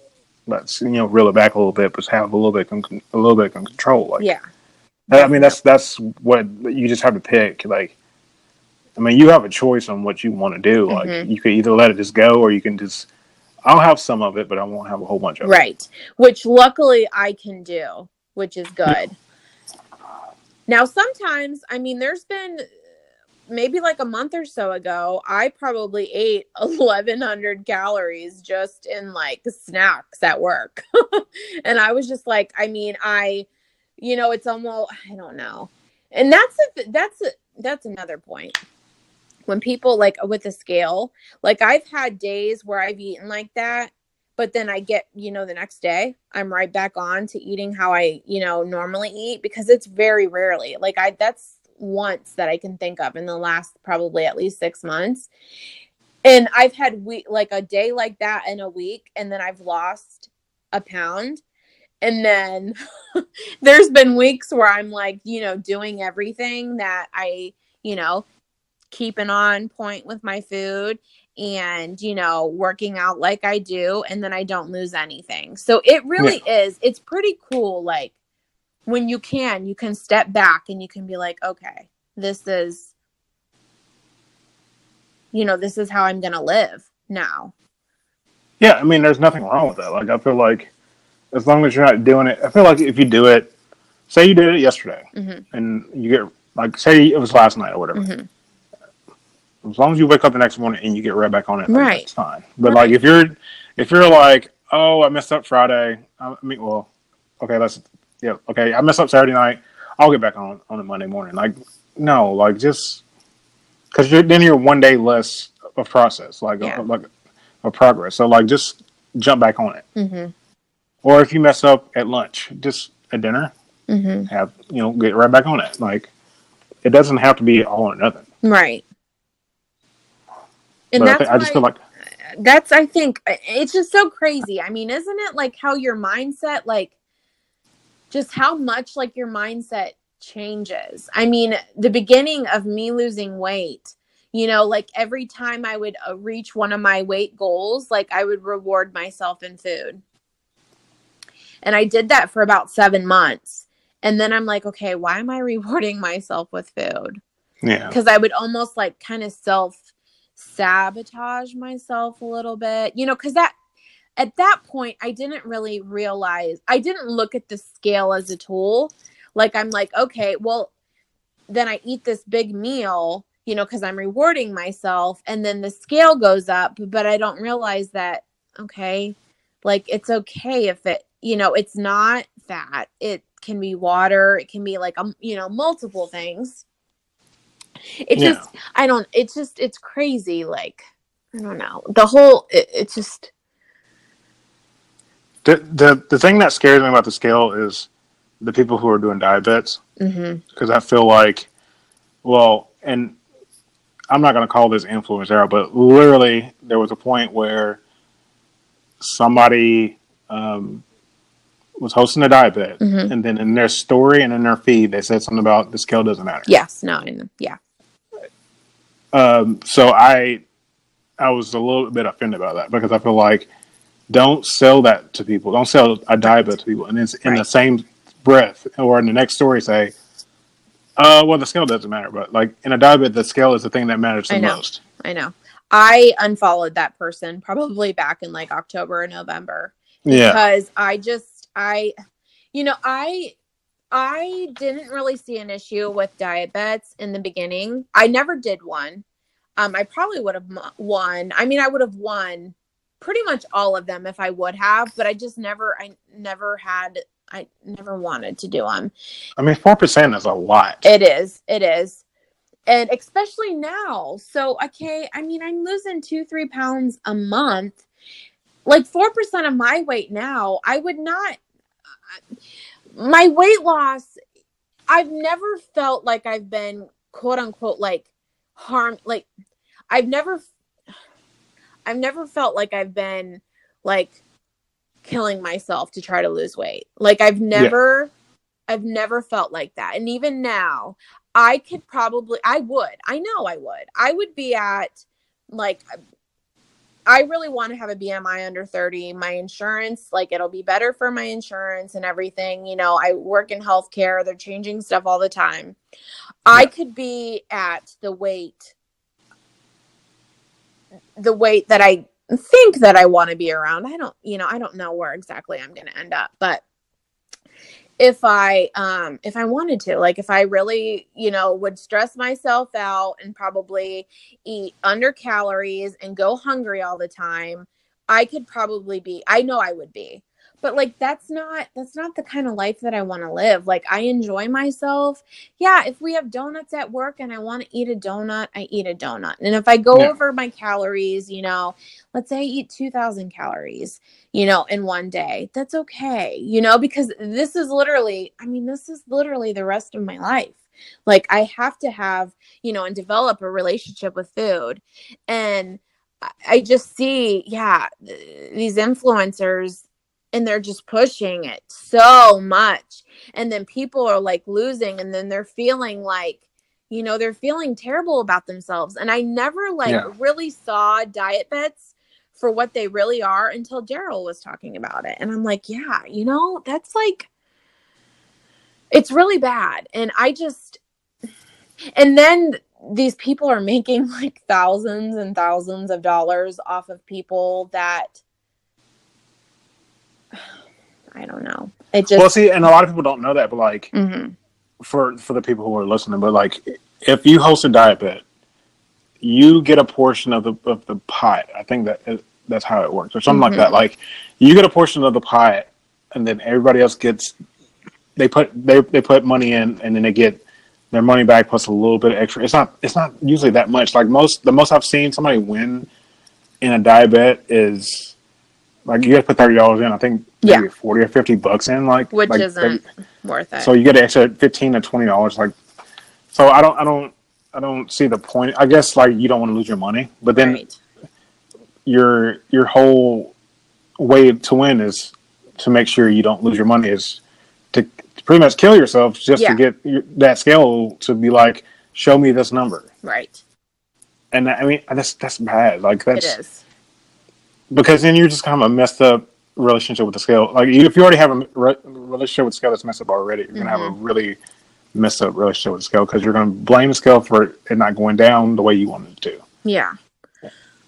let's you know reel it back a little bit, but have a little bit con- a little bit of control? Like, yeah I mean, that's that's what you just have to pick. Like, I mean, you have a choice on what you want to do. Like, Mhm. you could either let it just go, or you can just. I'll have some of it, but I won't have a whole bunch of it. right which luckily i can do which is good now sometimes i mean there's been maybe like a month or so ago i probably ate 1100 calories just in like snacks at work and i was just like i mean i you know it's almost i don't know and that's a that's a that's another point when people like with the scale like i've had days where i've eaten like that but then i get you know the next day i'm right back on to eating how i you know normally eat because it's very rarely like i that's once that i can think of in the last probably at least six months. And i've had we like a day like that in a week and then i've lost a pound. And then there's been weeks where i'm like you know doing everything that i you know keeping on point with my food and you know working out like i do and then i don't lose anything so it really is it's pretty cool like when you can you can step back and you can be like okay this is you know this is how i'm gonna live now Yeah, I mean, there's nothing wrong with that. Like, I feel like as long as you're not doing it, I feel like if you do it, say you did it yesterday, Mhm. and you get like, say it was last night or whatever. Mhm. As long as you wake up the next morning and you get right back on it, like, Right. that's fine. But Right. like, if you're if you're like, oh, I messed up Friday. I mean, well, okay, that's yeah, okay. I messed up Saturday night. I'll get back on on it Monday morning. Like, no, like just because you're then you're one day less of process, like Yeah. like of progress. So like, just jump back on it. mm-hmm. Or if you mess up at lunch, just at dinner, Mm-hmm. have you know get right back on it. Like, it doesn't have to be all or nothing. right and but I, that's thi- I just feel like that's i think it's just so crazy i mean isn't it like how your mindset like just how much like your mindset changes i mean the beginning of me losing weight You know, like every time I would uh, reach one of my weight goals, like I would reward myself in food. And I did that for about seven months. And then I'm like, okay, why am I rewarding myself with food? Yeah. Because I would almost like kind of self sabotage myself a little bit, you know, because that at that point, I didn't really realize, I didn't look at the scale as a tool. Like, I'm like, okay, well, then I eat this big meal, you know, because I'm rewarding myself, and then the scale goes up, but I don't realize that, okay, like it's okay if it, you know, it's not fat. It can be water, it can be like, um, you know, multiple things. It Yeah. just, I don't, it's just, it's crazy. Like, I don't know. The whole, it, it's just, The, the the thing that scares me about the scale is the people who are doing diet bets hmm because I feel like, well, and I'm not going to call this influence era, but literally there was a point where somebody um, was hosting a diet Mhm. and then in their story and in their feed they said something about the scale doesn't matter. yes, no, yeah. Um, so I I was a little bit offended about that because I feel like don't sell that to people. Don't sell a diet bet to people, and it's in the same breath or in the next story say, uh, well, the scale doesn't matter, but like in a diet bet, the scale is the thing that matters the I know. most. I know. I unfollowed that person probably back in like October or November Yeah, because I just I you know, I I didn't really see an issue with diet bets in the beginning. I never did one. Um I probably would have won. I mean, I would have won pretty much all of them if I would have, but I just never I never had I never wanted to do them. I mean four percent is a lot. It is. It is. And especially now. So, okay, I mean, I'm losing two, three pounds a month. Like 4% of my weight now, I would not. My weight loss, I've never felt like I've been quote unquote like harm. Like, I've never, I've never felt like I've been like killing myself to try to lose weight. Like, I've never. I've never felt like that. And even now, I could probably, I would, I know I would. I would be at like, I really want to have a BMI under 30. My insurance, like, it'll be better for my insurance and everything. You know, I work in healthcare, they're changing stuff all the time. I could be at the weight, the weight that I think that I want to be around. I don't, you know, I don't know where exactly I'm going to end up, but if I um if I wanted to like if I really you know would stress myself out and probably eat under calories and go hungry all the time I could probably be I know I would be but like that's not that's not the kind of life that I want to live like I enjoy myself yeah if we have donuts at work and I want to eat a donut I eat a donut and if I go Yeah. over my calories you know let's say I eat 2000 calories you know, in one day. That's okay, you know, because this is literally, I mean, this is literally the rest of my life. Like, I have to have, you know, and develop a relationship with food. And I- I just see, yeah, these influencers and they're just pushing it so much. And then people are like losing, and then they're feeling like, you know, they're feeling terrible about themselves. And I never like Yeah. really saw diet bets for what they really are until Daryl was talking about it. And I'm like, yeah, you know, that's like, it's really bad. And I just, and then these people are making like thousands and thousands of dollars off of people that, I don't know. It just, well, see, and a lot of people don't know that, but like Mhm. for for the people who are listening, but like if you host a diet bet, you get a portion of the of the pot. I think that uh, that's how it works, or something like Mhm. that. Like you get a portion of the pot, and then everybody else gets. They put they they put money in, and then they get their money back plus a little bit of extra. It's not it's not usually that much. Like most the most I've seen somebody win in a diet bet is like you have to put thirty dollars in. I think maybe Yeah. forty or fifty bucks in. Like which like, isn't worth it. so you get an extra fifteen to twenty dollars. Like, so I don't, I don't, I don't see the point. I guess like you don't want to lose your money, but then right. your your whole way to win is to make sure you don't lose your money is to, to pretty much kill yourself just Yeah. to get your, that scale to be like, show me this number. Right. and I mean that's that's bad. Like that's it is. Because then you're just kind of a messed up relationship with the scale. Like if you already have a re- relationship with the scale that's messed up already, you're gonna have a mm-hmm. really messed up relationship with the scale because you're gonna blame the scale for it not going down the way you wanted it to, Yeah.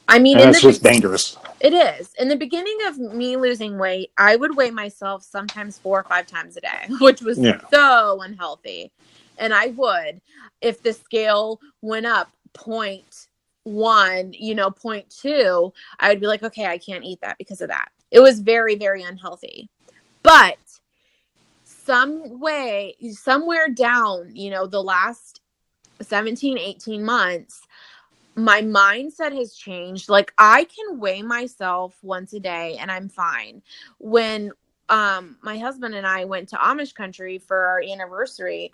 I mean, and the, just dangerous. it is. In the beginning of me losing weight, I would weigh myself sometimes four or five times a day, which was Yeah. so unhealthy. And I would, if the scale went up point one, you know, point two, I would be like, okay, I can't eat that because of that. It was very, very unhealthy. But some way, somewhere down, you know, the last 17, 18 months, my mindset has changed. Like I can weigh myself once a day and I'm fine. When um my husband and I went to Amish country for our anniversary,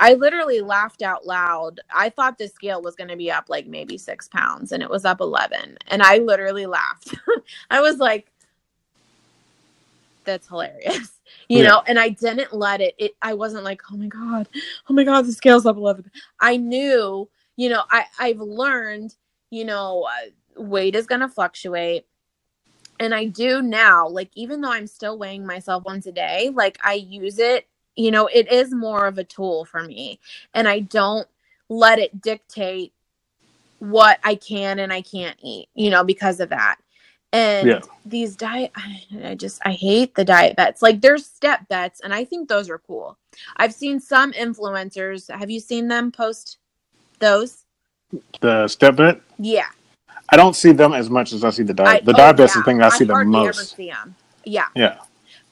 I literally laughed out loud. I thought the scale was going to be up like maybe 6 pounds and it was up 11 and I literally laughed. I was like that's hilarious. You Yeah. know, and I didn't let it it I wasn't like, "Oh my god. Oh my god, the scale's up 11." I knew you know i i've learned you know uh, weight is going to fluctuate and i do now like even though i'm still weighing myself once a day like i use it you know it is more of a tool for me and i don't let it dictate what i can and i can't eat you know because of that. And Yeah. these diet I, I just i hate the diet bets like there's step bets and i think those are cool. I've seen some influencers. Have you seen them post those? The step bet, yeah. I don't see them as much as I see the I- diet. The oh, diet bet's yeah. the thing that I see the most. see yeah. Yeah,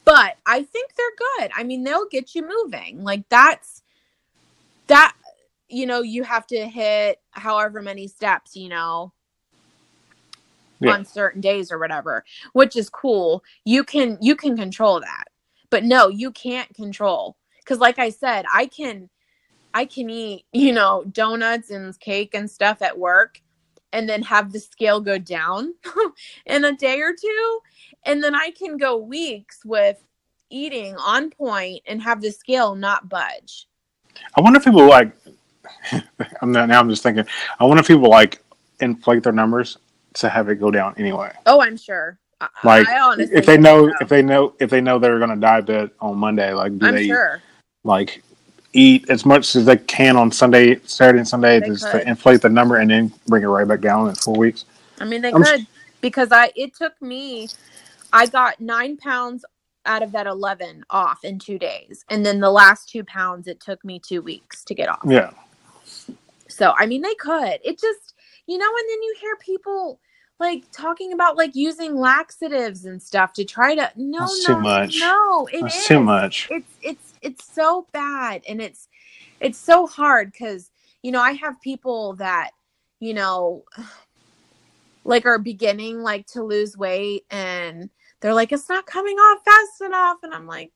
but i think they're good. I mean they'll get you moving. Like that's that you know you have to hit however many steps you know Yeah. on certain days or whatever which is cool. You can you can control that. But no you can't control. Because like i said i can i can eat you know donuts and cake and stuff at work and then have the scale go down in a day or two and then i can go weeks with eating on point and have the scale not budge I wonder if people like. I'm not, now. I'm just thinking. I wonder if people like inflate their numbers to have it go down anyway. oh i'm sure Like I honestly if they know don't if they know if they know they're going to diet bet on Monday, like do i'm they sure like eat as much as they can on Sunday, Saturday, and Sunday, They just could. to inflate the number and then bring it right back down in four weeks? I mean, they I'm- could because I it took me. I got nine pounds out of that eleven off in two days, and then the last two pounds it took me two weeks to get off. Yeah, So I mean, they could. It just you know, and then you hear people like talking about like using laxatives and stuff to try to no That's no too much. no it that's is. too much. it's it's it's so bad and it's it's so hard because you know i have people that you know like are beginning like to lose weight and they're like it's not coming off fast enough and i'm like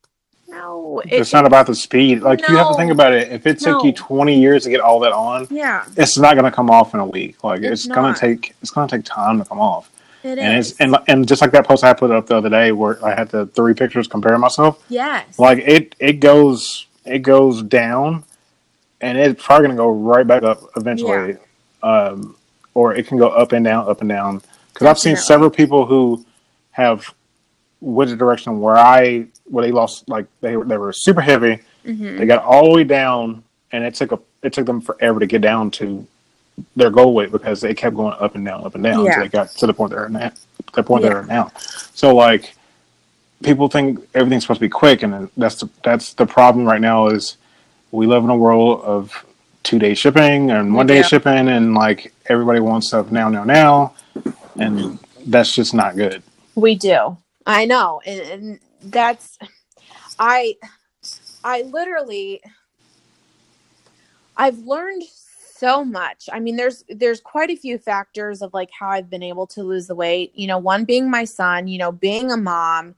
no it- it's not about the speed. Like you have to think about it. If it took you 20 years to get all that on, yeah it's not going to come off in a week. Like it's, It's going to take it's going to take time to come off. it and is it's and and just like that post I put up the other day where I had the three pictures comparing myself. yes Like it it goes it goes down, and it's probably going to go right back up eventually. Um, or it can go up and down, up and down. Because I've seen several people who have went the direction where I where they lost like they were they were super heavy. Mhm. They got all the way down, and it took a it took them forever to get down to their goal weight because they kept going up and down, up and down Yeah. until they got to the point they're at the point Yeah. they're now. So like people think everything's supposed to be quick, and that's the, that's the problem right now is we live in a world of two day shipping and one day Yeah. shipping, and like everybody wants stuff now, now, now, and that's just not good. We do. I know. And, and that's I I literally I've learned so much. I mean there's there's quite a few factors of like how I've been able to lose the weight. You know, one being my son, you know, being a mom,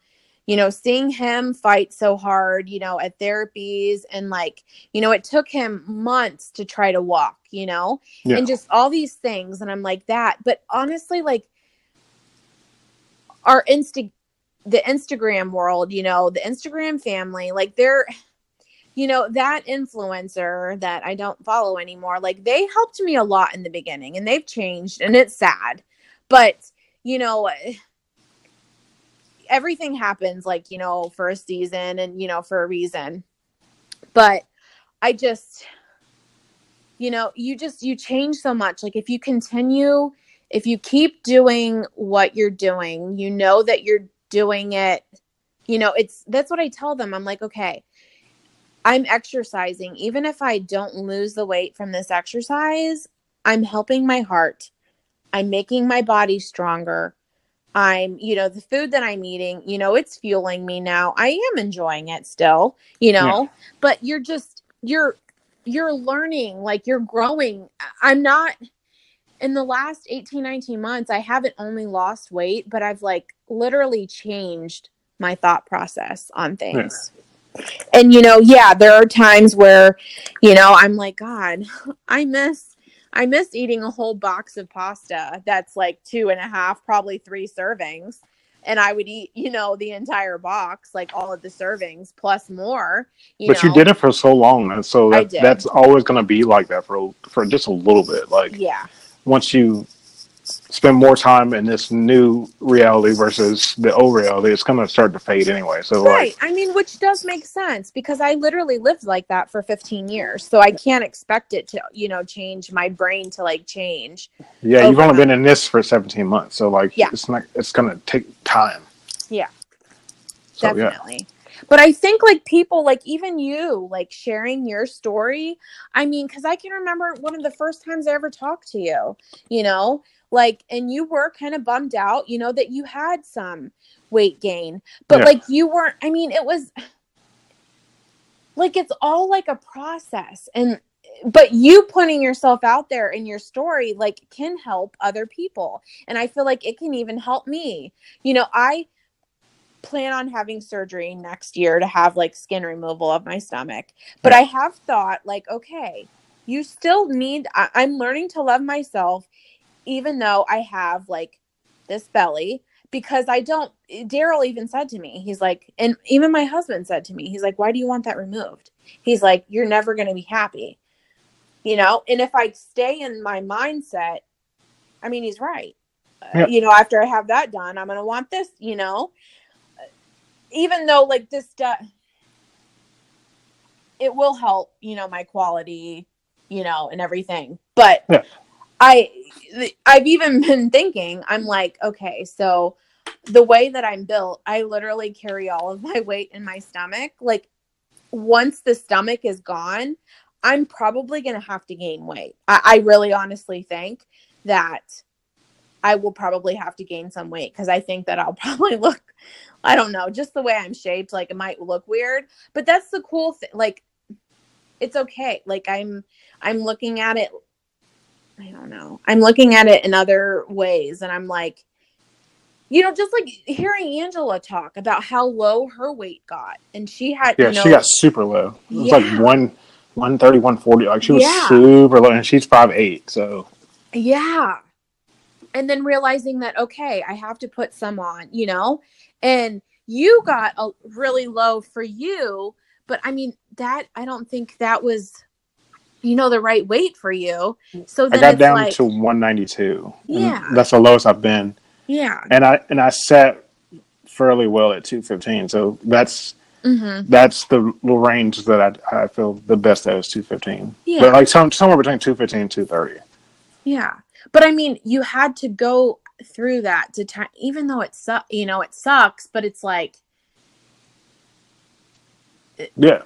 you know, seeing him fight so hard, you know, at therapies and like, you know, it took him months to try to walk, you know, Yeah. and just all these things. And I'm like that. But honestly, like our Insta, the Instagram world, you know, the Instagram family, like they're, you know, that influencer that I don't follow anymore, like they helped me a lot in the beginning and they've changed and it's sad. But, you know, everything happens like, you know, for a season and, you know, for a reason. But I just, you know, you just, you change so much. Like if you continue, if you keep doing what you're doing, you know that you're doing it, you know, it's, that's what I tell them. I'm like, okay, I'm exercising. Even if I don't lose the weight from this exercise, I'm helping my heart. I'm making my body stronger. I'm, you know, the food that I'm eating, you know, it's fueling me now. I am enjoying it still, you know, yeah. but you're just, you're, you're learning, like you're growing. I'm not, in the last 18, 19 months, I haven't only lost weight, but I've like literally changed my thought process on things. Yeah and you know yeah there are times where you know i'm like god i miss i miss eating a whole box of pasta that's like two and a half probably three servings and i would eat you know the entire box like all of the servings plus more you but know? you did it for so long and so that, that's always going to be like that for for just a little bit like yeah once you spend more time in this new reality versus the old reality, it's going to start to fade anyway. So, right. Like, I mean, which does make sense because I literally lived like that for 15 years. So I can't expect it to, you know, change my brain to like change. Yeah. You've only been in this for 17 months. So, like, yeah. it's not, it's going to take time. Yeah. So, Definitely. Yeah but i think like people like even you like sharing your story i mean because i can remember one of the first times i ever talked to you you know like and you were kind of bummed out you know that you had some weight gain but yeah. like you weren't i mean it was like it's all like a process and but you putting yourself out there in your story like can help other people and i feel like it can even help me you know i plan on having surgery next year to have like skin removal of my stomach but i have thought like okay you still need I, i'm learning to love myself even though I have like this belly, because I don't, Daryl even said to me, he's like, and even my husband said to me, he's like, why do you want that removed? He's like, you're never going to be happy, you know? And if I stay in my mindset, I mean, he's right. Uh, you know, after I have that done, I'm going to want this, you know? Even though like this stuff, it will help, you know, my quality, you know, and everything. But yeah. I I've even been thinking, I'm like, okay, so the way that I'm built, I literally carry all of my weight in my stomach. Like once the stomach is gone, I'm probably going to have to gain weight. I, I, really honestly think that I will probably have to gain some weight because I think that I'll probably look, I don't know, just the way I'm shaped, like it might look weird. But that's the cool thing. Like, it's okay. Like I'm, I'm looking at it I don't know. I'm looking at it in other ways and I'm like, you know, just like hearing Angela talk about how low her weight got. And she had, yeah, you know, she got super low. It was yeah. like one, 130, 140. Like she was yeah. super low and she's five eight. So, yeah. And then realizing that, okay, I have to put some on, you know, and you got a really low for you. But I mean, that, I don't think that was you know the right weight for you. So I got down like, to 192. Yeah, that's the lowest I've been. Yeah, and I and I sat fairly well at 215. So that's mm-hmm. that's the range that I I feel the best at is 215. Yeah, but like some, somewhere between 215 and 230. Yeah, but I mean, you had to go through that to time, even though it sucks. You know, it sucks, but it's like, yeah,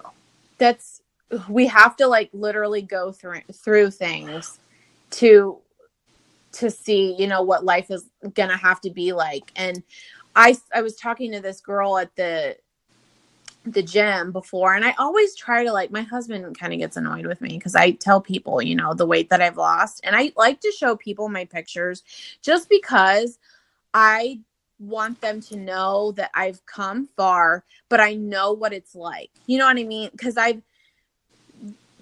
that's we have to like literally go through through things to to see you know what life is gonna have to be like and i i was talking to this girl at the the gym before and i always try to like my husband kind of gets annoyed with me because i tell people you know the weight that i've lost and i like to show people my pictures just because i want them to know that i've come far but i know what it's like you know what i mean because i've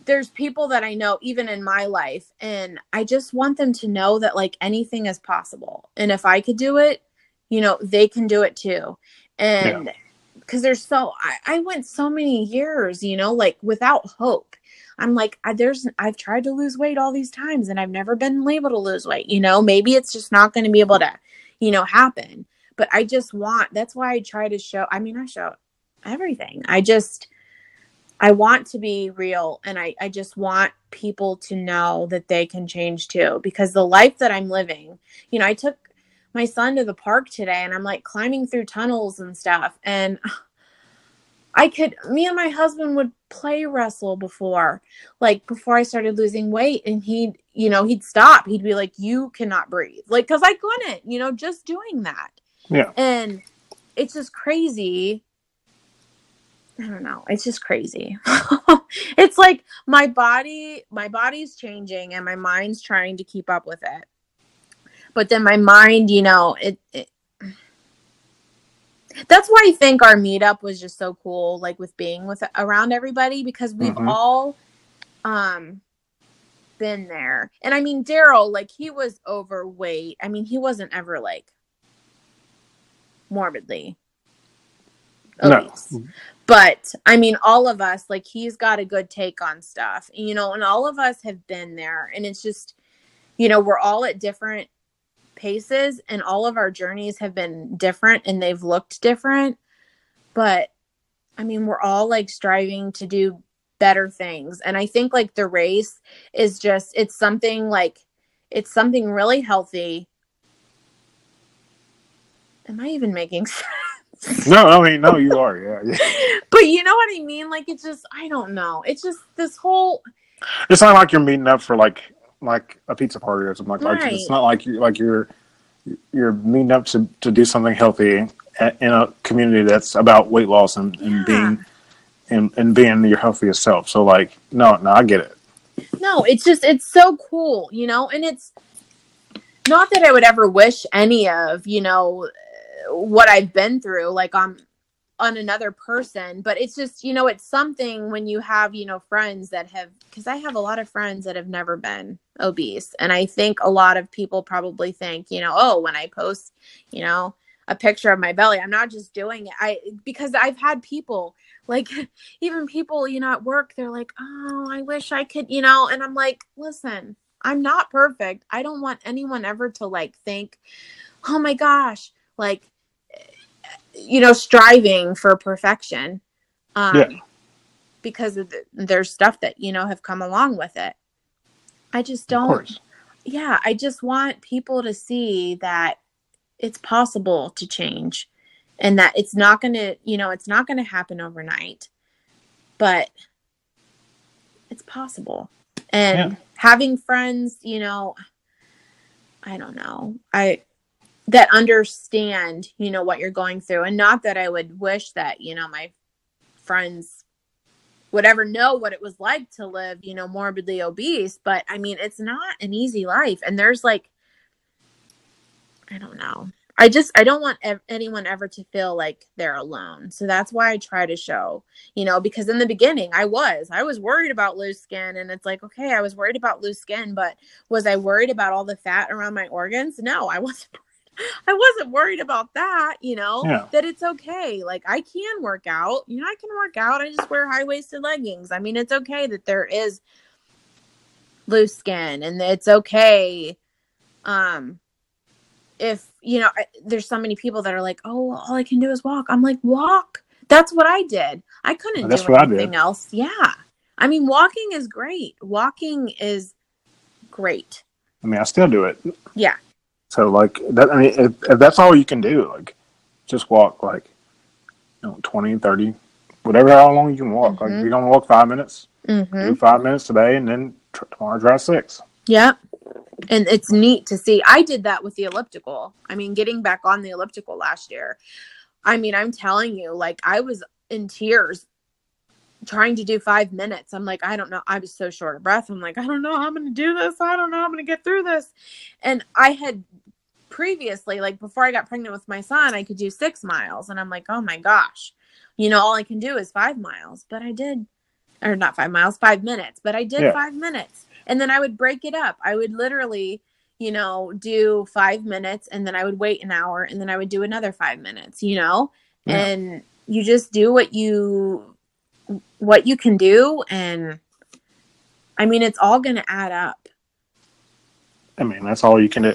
there's people that I know even in my life and I just want them to know that like anything is possible. And if I could do it, you know, they can do it too. And yeah. Because there's so I, I went so many years, you know, like without hope. I'm like, I, there's I've tried to lose weight all these times and I've never been able to lose weight. You know, maybe it's just not going to be able to, you know, happen. But I just want. That's why I try to show. I mean, I show everything. I just I want to be real and I, I just want people to know that they can change too. Because the life that I'm living, you know, I took my son to the park today and I'm like climbing through tunnels and stuff. And I could, me and my husband would play wrestle before, like before I started losing weight. And he'd, you know, he'd stop. He'd be like, you cannot breathe. Like, cause I couldn't, you know, just doing that. Yeah. And it's just crazy. I don't know. It's just crazy. it's like my body, my body's changing and my mind's trying to keep up with it but then my mind you know it, it that's why I think our meetup was just so cool, like with being with around everybody because we've mm-hmm. all um been there. And I mean Daryl, like he was overweight. I mean, he wasn't ever like morbidly obese. No. But I mean all of us, like he's got a good take on stuff, you know, and all of us have been there. And it's just, you know, we're all at different paces and all of our journeys have been different and they've looked different. But i mean we're all like striving to do better things. And i think like the race is just it's something like it's something really healthy. Am i even making sense? No i mean no you are yeah, yeah. but you know what i mean? Like it's just i don't know. It's just this whole it's not like you're meeting up for like like a pizza party or something like that. Right. It's not like you like you're you're meeting up to, to do something healthy in a community that's about weight loss and, and yeah. being and, and being your healthiest self. So like no, no, I get it. No, it's just it's so cool, you know, and it's not that I would ever wish any of, you know, what I've been through. Like I'm on another person but it's just you know it's something when you have you know friends that have because i have a lot of friends that have never been obese and i think a lot of people probably think you know oh when i post you know a picture of my belly i'm not just doing it. I because i've had people like even people you know at work they're like oh i wish i could you know and i'm like listen i'm not perfect. I don't want anyone ever to like think oh my gosh like you know, striving for perfection. Um, yeah. Because the, there's stuff that, you know, have come along with it. I just don't. Yeah. I just want people to see that it's possible to change and that it's not going to, you know, it's not going to happen overnight, but it's possible. And yeah. having friends, you know, I don't know. I that understand you know what you're going through. And not that i would wish that you know my friends would ever know what it was like to live you know morbidly obese. But i mean it's not an easy life. And there's like i don't know. I just i don't want ev- anyone ever to feel like they're alone. So that's why i try to show you know because in the beginning i was i was worried about loose skin. And it's like okay i was worried about loose skin but was i worried about all the fat around my organs? No i wasn't I wasn't worried about that, you know, yeah. that it's okay. Like I can work out, you know, I can work out. I just wear high waisted leggings. I mean, it's okay that there is loose skin and it's okay. Um, if you know, there's so many people that are like, oh, all I can do is walk. I'm like, walk. That's what I did. I couldn't do anything else. Yeah. I mean, walking is great. Walking is great. I mean, I still do it. Yeah. So like that, I mean, if, if that's all you can do, like just walk like you know 20, 30, whatever how long you can walk. Mm-hmm. Like you're gonna walk five minutes, mm-hmm. do five minutes today, and then t- tomorrow try six. Yeah, and it's neat to see. I did that with the elliptical. I mean, getting back on the elliptical last year. I mean, I'm telling you, like I was in tears trying to do five minutes. I'm like, I don't know. I was so short of breath. I'm like, I don't know how I'm going to do this. I don't know how I'm going to get through this. And I had previously, like before I got pregnant with my son, I could do six miles. And I'm like, oh my gosh, you know, all I can do is five miles. But I did, or not five miles, five minutes, but I did yeah. five minutes. And then I would break it up. I would literally, you know, do five minutes and then I would wait an hour and then I would do another five minutes, you know? Yeah. And you just do what you what you can do and I mean it's all going to add up. I mean, that's all you can do.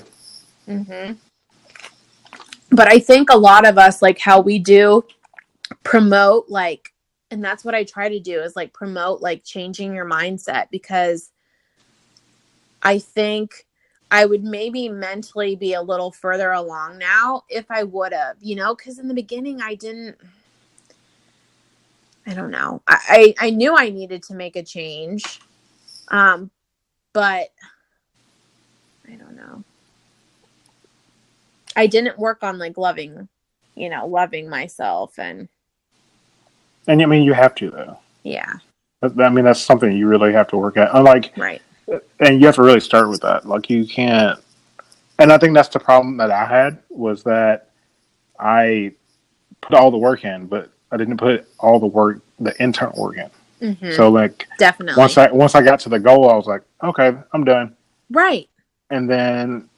Mm-hmm. But I think a lot of us, like how we do promote, like, and that's what I try to do is like promote, like, changing your mindset because I think I would maybe mentally be a little further along now if I would have, you know, because in the beginning I didn't. I don't know. I, I, I knew I needed to make a change, um, but I don't know. I didn't work on like loving, you know, loving myself and And I mean, you have to though. yeah, I mean, that's something you really have to work at. Unlike, right. and you have to really start with that. Like, you can't. And I think that's the problem that I had was that I put all the work in, but I didn't put all the work, the internal work in. Mhm. So, like, Definitely. once I once I got to the goal, I was like, okay, I'm done. right. And then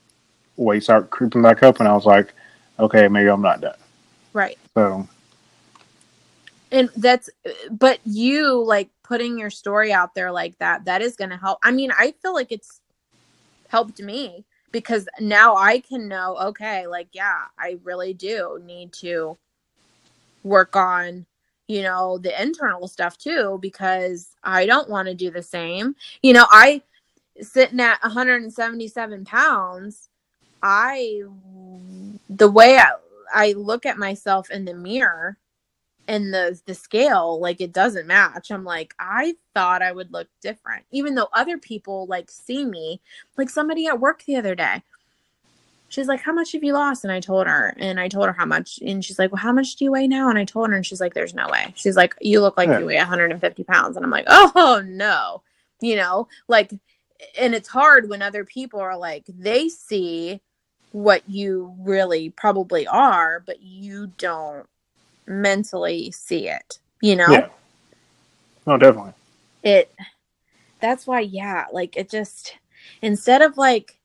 weight started creeping back up, and I was like, okay, maybe I'm not done. Right. So, and that's but you like putting your story out there like that that is going to help i mean i feel like it's helped me because now i can know okay like yeah i really do need to work on you know the internal stuff too because i don't want to do the same you know i sitting at 177 pounds i the way I, I look at myself in the mirror and the the scale like it doesn't match. I'm like i thought i would look different even though other people like see me. Like somebody at work the other day she's like how much have you lost? And i told her and i told her how much and she's like well how much do you weigh now? And i told her and she's like there's no way. She's like you look like Yeah. you weigh 150 pounds. And i'm like oh no you know? Like and it's hard when other people are like they see what you really probably are but you don't mentally see it you know yeah. No, definitely. it that's why yeah like it just instead of like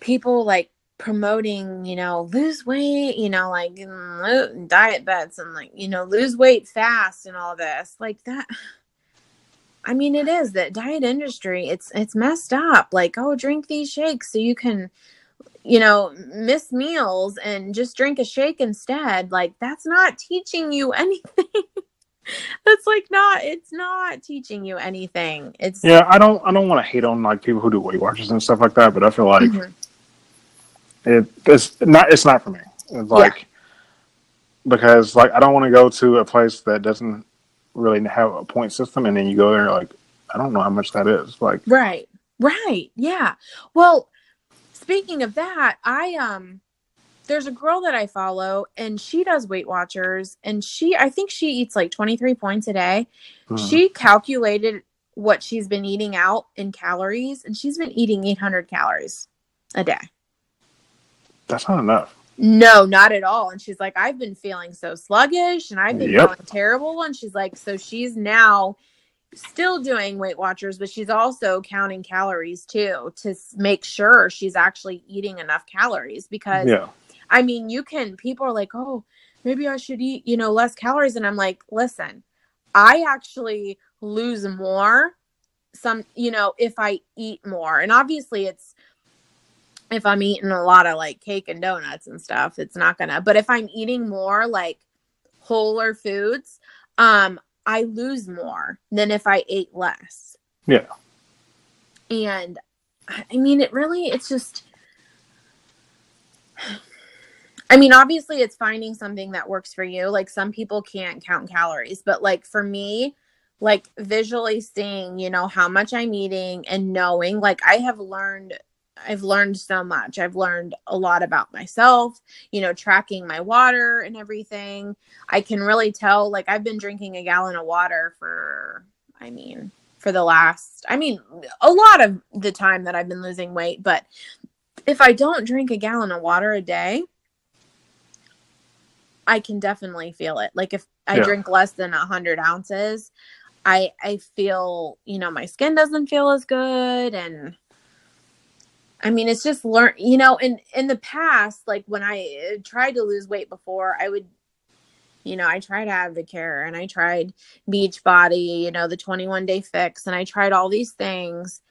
people like promoting you know lose weight you know like mm, diet bets and like you know lose weight fast and all this like that i mean it is that diet industry it's it's messed up like oh drink these shakes so you can you know miss meals and just drink a shake instead like that's not teaching you anything that's like not it's not teaching you anything it's Yeah, I don't. I don't want to hate on like people who do Weight Watchers and stuff like that, but I feel like Mhm. it, it's not. It's not for me. It's like because like I don't want to go to a place that doesn't really have a point system, and then you go there like I don't know how much that is. Like Right. Right. Yeah. Well, speaking of that, I um there's a girl that I follow and she does Weight Watchers and she I think she eats like 23 points a day. mhm. She calculated what she's been eating out in calories and she's been eating 800 calories a day. that's not enough. No, not at all. And she's like, I've been feeling so sluggish and I've been Yep. feeling terrible. And she's like, so she's now still doing Weight Watchers, but she's also counting calories too to make sure she's actually eating enough calories. Because Yeah, I mean, you can, people are like, oh, maybe I should eat, you know, less calories. And I'm like, listen, I actually lose more some, you know, if I eat more. And obviously it's, if I'm eating a lot of like cake and donuts and stuff, it's not gonna, but if I'm eating more like wholer foods, um, I lose more than if I ate less. Yeah. And I mean, it really, it's just, I mean, obviously, it's finding something that works for you. Like, some people can't count calories, but like for me, like visually seeing, you know, how much I'm eating and knowing, like, I have learned, I've learned so much. I've learned a lot about myself, you know, tracking my water and everything. I can really tell, like, I've been drinking a gallon of water for, I mean, for the last, I mean, a lot of the time that I've been losing weight, but if I don't drink a gallon of water a day, I can definitely feel it. Like if I Yeah. drink less than a hundred ounces, I I feel you know my skin doesn't feel as good, and I mean it's just learn you know in in the past like when I uh, tried to lose weight before I would You know, I tried Advocare and I tried Beachbody, you know, the 21 day fix, and I tried all these things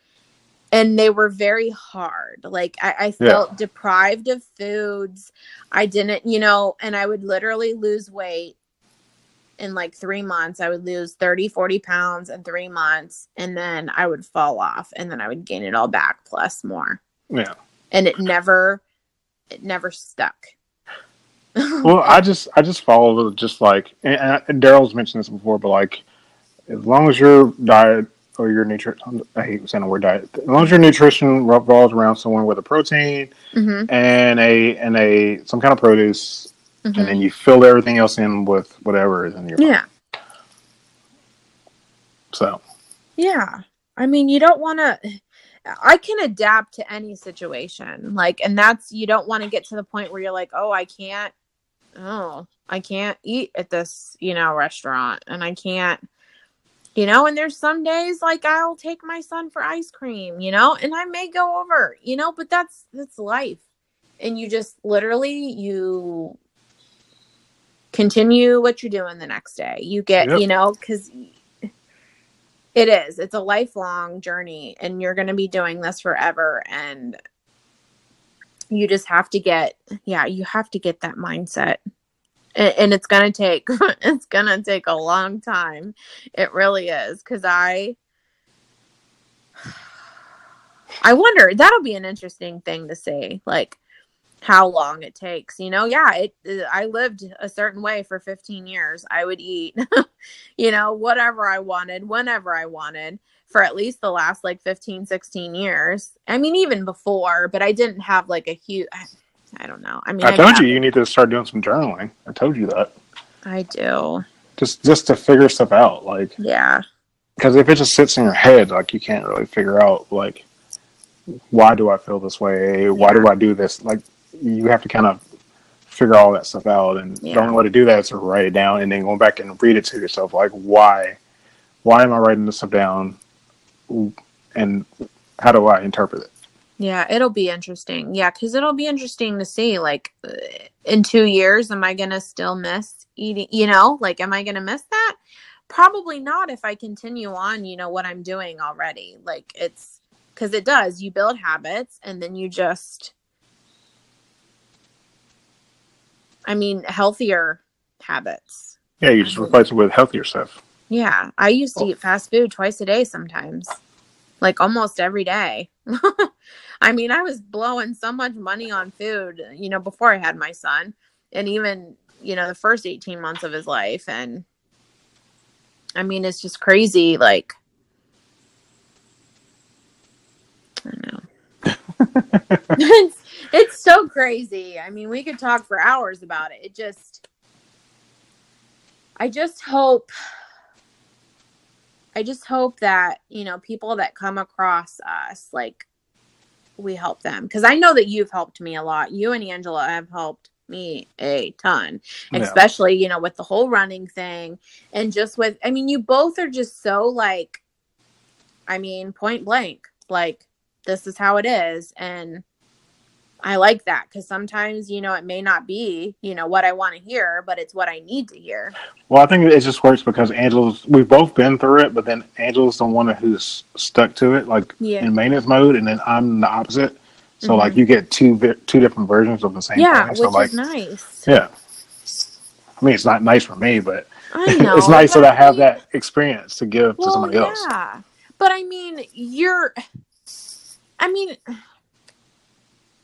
and they were very hard. Like I, I felt yeah. deprived of foods. I didn't, you know, and I would literally lose weight in like three months. I would lose 30, 40 pounds in three months, and then I would fall off, and then I would gain it all back plus more. Yeah. And it never, it never stuck. well, I just, I just follow just like, and, and Daryl's mentioned this before, but like, as long as your diet or your nutrition. I hate saying the word diet. As long as your nutrition revolves around someone with a protein mm-hmm. and a and a some kind of produce, mm-hmm. and then you fill everything else in with whatever is in your yeah. So. Yeah, I mean, you don't want to. I can adapt to any situation, like, and that's you don't want to get to the point where you're like, oh, I can't. Oh, I can't eat at this, you know, restaurant, and I can't you know and there's some days like i'll take my son for ice cream you know and i may go over you know but that's that's life and you just literally you continue what you're doing the next day you get yep. you know because it is. It's a lifelong journey and you're going to be doing this forever and you just have to get yeah you have to get that mindset. And, and it's gonna take it's gonna take a long time. It really is because i i wonder that'll be an interesting thing to see like how long it takes you know yeah it uh, i lived a certain way for 15 years i would eat you know whatever i wanted whenever i wanted for at least the last like 15 16 years i mean even before but i didn't have like a huge I don't know. I mean, I, I told you you need to start doing some journaling. I told you that. I do. Just just to figure stuff out, like yeah. Because if it just sits in your head, like you can't really figure out, like, why do I feel this way? Why do I do this? Like, you have to kind of figure all that stuff out, and yeah. the only way to do that is to write it down, and then go back and read it to yourself, like, why, why am I writing this stuff down, and how do I interpret it? Yeah, it'll be interesting. Yeah, because it'll be interesting to see, like, uh, in two years, am I going to still miss eating? You know, like, am I going to miss that? Probably not if I continue on, you know, what I'm doing already. Like, it's because it does. You build habits and then you just, I mean, healthier habits. Yeah, you just replace it with healthier stuff. Yeah, I used to eat fast food twice a day sometimes, like almost every day. I mean, I was blowing so much money on food, you know, before I had my son, and even, you know, the first 18 months of his life. And I mean, it's just crazy. Like, I don't know. it's, it's so crazy. I mean, we could talk for hours about it. It just, I just hope I just hope that, you know, people that come across us, like, we help them because I know that you've helped me a lot. You and Angela have helped me a ton, yeah. especially you know with the whole running thing and just with. I mean, you both are just so like, I mean, point blank, like this is how it is, and I like that because sometimes, you know, it may not be, you know, what I want to hear, but it's what I need to hear. Well, I think it just works because Angela's, we've both been through it, but then Angela's the one who's stuck to it, like yeah. in maintenance mode, and then I'm the opposite. So, mm-hmm. like, you get two two different versions of the same thing. yeah, thing. So, which like, is nice. Yeah. I mean, it's not nice for me, but know, it's nice that I have that experience to give well, to somebody else. Yeah. But I mean, you're, I mean,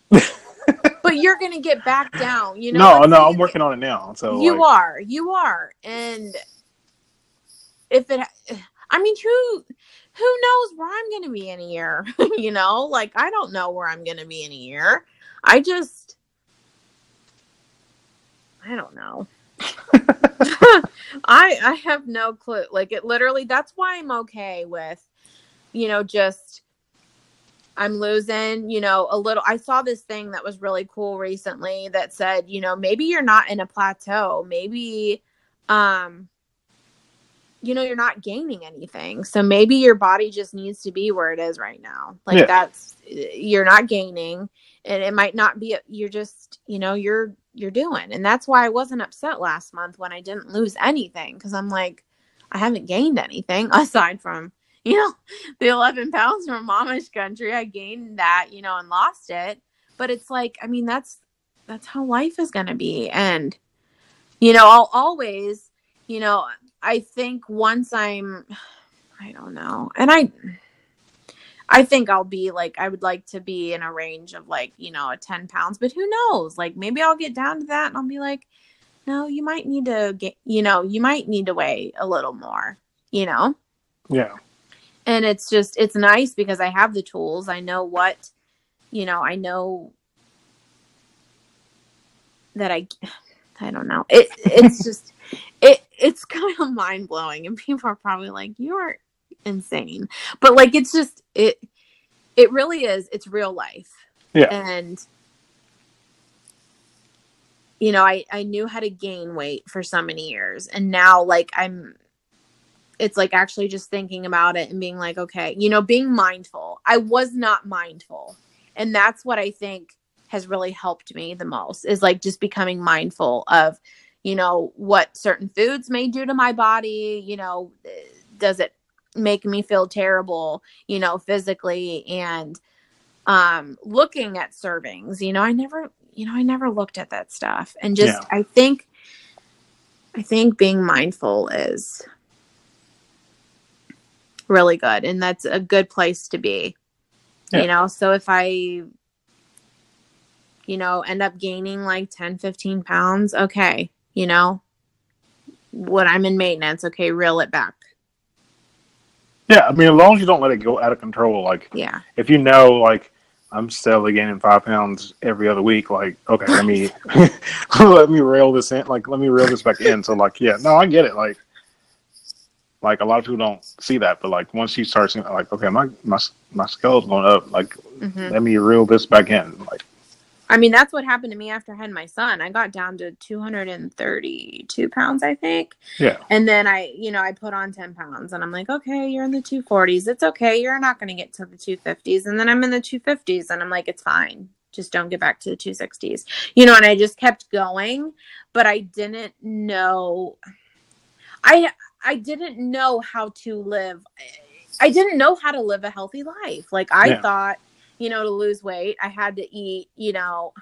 but you're gonna get back down. You know. No, no, I'm working on it now. So you like... are, you are, and if it, I mean, who who knows where I'm gonna be in a year? you know, like I don't know where I'm gonna be in a year. I just, I don't know. I I have no clue. Like it literally. That's why I'm okay with, you know, just I'm losing, you know, a little. I saw this thing that was really cool recently that said, you know, maybe you're not in a plateau. Maybe, um, you know, you're not gaining anything. So maybe your body just needs to be where it is right now. Like yeah. that's, you're not gaining. And it might not be, you're just, you know, you're you're doing. And that's why I wasn't upset last month when I didn't lose anything because I'm like, I haven't gained anything aside from, you know, the 11 pounds from Amish country. I gained that, you know, and lost it. But it's like, I mean, that's that's how life is going to be. And, you know, I'll always, you know, I think once I'm, I don't know. And I, I think I'll be like, I would like to be in a range of like, you know, a 10 pounds, but who knows? Like maybe I'll get down to that and I'll be like, no, you might need to get, you know, you might need to weigh a little more, you know? Yeah. And it's just, it's nice because I have the tools. I know what, you know, I know that I, I don't know. It, it's just, it, it's kind of mind blowing. And people are probably like, you're insane. But like it's just it it really is. It's real life. Yeah. And you know, I I knew how to gain weight for so many years and now like I'm it's like actually just thinking about it and being like, okay, you know, being mindful. I was not mindful. And that's what I think has really helped me the most is like just becoming mindful of, you know, what certain foods may do to my body, you know, does it make me feel terrible, you know, physically and um looking at servings, you know, I never, you know, I never looked at that stuff. And just yeah. I think I think being mindful is really good and that's a good place to be. Yeah. You know, so if I you know, end up gaining like 10, 15 pounds, okay, you know, when I'm in maintenance, okay, reel it back yeah, I mean, as long as you don't let it go out of control, like yeah, if you know, like I'm steadily gaining five pounds every other week, like okay, let me let me reel this in, like let me reel this back in. So like, yeah, no, I get it. Like, like a lot of people don't see that, but like once you start seeing, like, okay, my my my skull's going up, like mm-hmm. let me reel this back in, like I mean, that's what happened to me after I had my son. I got down to 232 pounds, I think. Yeah. And then I, you know, I put on 10 pounds and I'm like, okay, you're in the 240s. It's okay. You're not going to get to the 250s. And then I'm in the 250s and I'm like, it's fine. Just don't get back to the 260s. You know, and I just kept going, but I didn't know. I, I didn't know how to live. I didn't know how to live a healthy life. Like I yeah. thought you know, to lose weight. I had to eat, you know.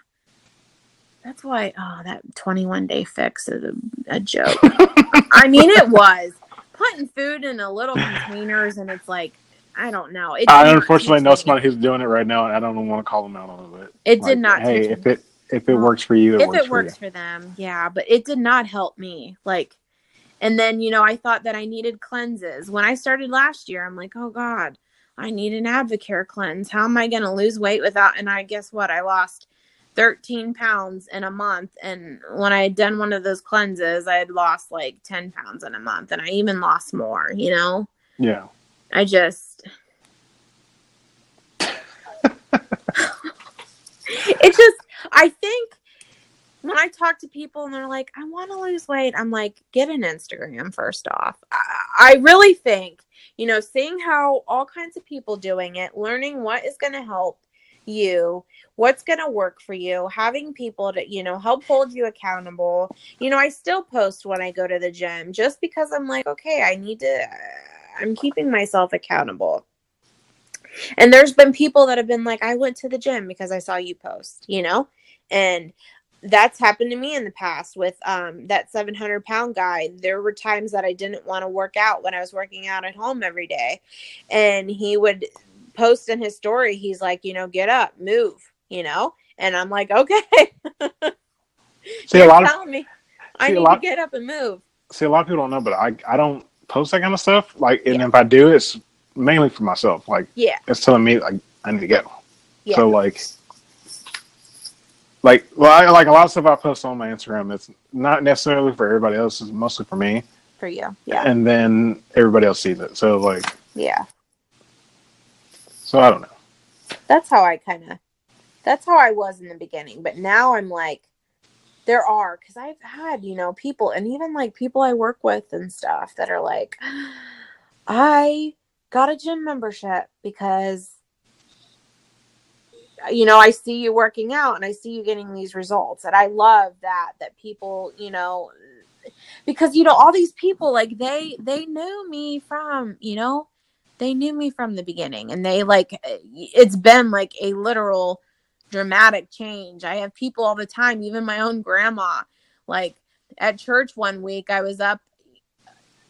That's why, oh, that 21 day fix is a, a joke. I mean, it was putting food in a little containers, and it's like, I don't know. It I unfortunately know somebody who's doing it right now, and I don't want to call them out on it. It like, did not. Hey, if it if it works for you, it if works it works for, for them, yeah. But it did not help me. Like, and then you know, I thought that I needed cleanses when I started last year. I'm like, oh God, I need an Advocare cleanse. How am I going to lose weight without? And I guess what? I lost 13 pounds in a month. And when I had done one of those cleanses, I had lost like 10 pounds in a month. And I even lost more, you know? Yeah. I just. it's just, I think when I talk to people and they're like, I want to lose weight, I'm like, get an Instagram first off. I, I really think you know, seeing how all kinds of people doing it, learning what is going to help you, what's going to work for you, having people to, you know, help hold you accountable. You know, I still post when I go to the gym just because I'm like, okay, I need to, uh, I'm keeping myself accountable. And there's been people that have been like, I went to the gym because I saw you post, you know? And that's happened to me in the past with um, that 700 pound guy. There were times that I didn't want to work out when I was working out at home every day. And he would post in his story, he's like, you know, get up, move, you know? And I'm like, okay. see, a lot of telling me I need lot, to get up and move. See, a lot of people don't know, but I, I don't post that kind of stuff. Like, and yeah. if I do, it's mainly for myself. Like, yeah, it's telling me, like, I need to go. Yeah. So, like, like well, I, like a lot of stuff I post on my Instagram. It's not necessarily for everybody else. It's mostly for me. For you, yeah. And then everybody else sees it. So like, yeah. So I don't know. That's how I kind of. That's how I was in the beginning, but now I'm like, there are because I've had you know people and even like people I work with and stuff that are like, I got a gym membership because you know, I see you working out and I see you getting these results. And I love that that people, you know, because you know all these people like they they knew me from, you know, they knew me from the beginning and they like eh, it's been like a literal dramatic change. I have people all the time, even my own grandma, like at church one week I was up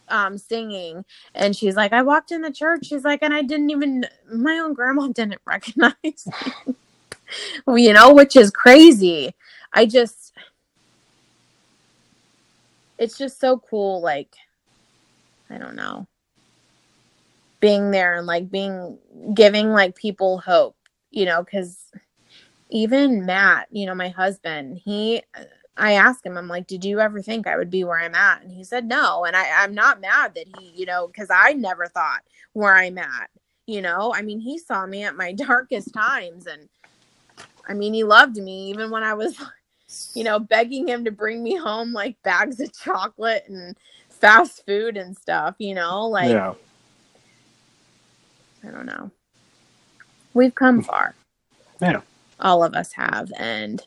um singing. And she's like I walked in the church. She's like and I didn't even my own grandma didn't recognize me. You know which is crazy. I just it's just so cool like I don't know. Being there and like being giving like people hope you know cuz even Matt you know my husband he I asked him, I'm like, did you ever think I would be where I'm at? And he said, no. And I, I'm not mad that he, you know, because I never thought where I'm at. You know, I mean, he saw me at my darkest times. And I mean, he loved me even when I was, you know, begging him to bring me home like bags of chocolate and fast food and stuff, you know, like, yeah. I don't know. We've come far. Yeah. All of us have. And,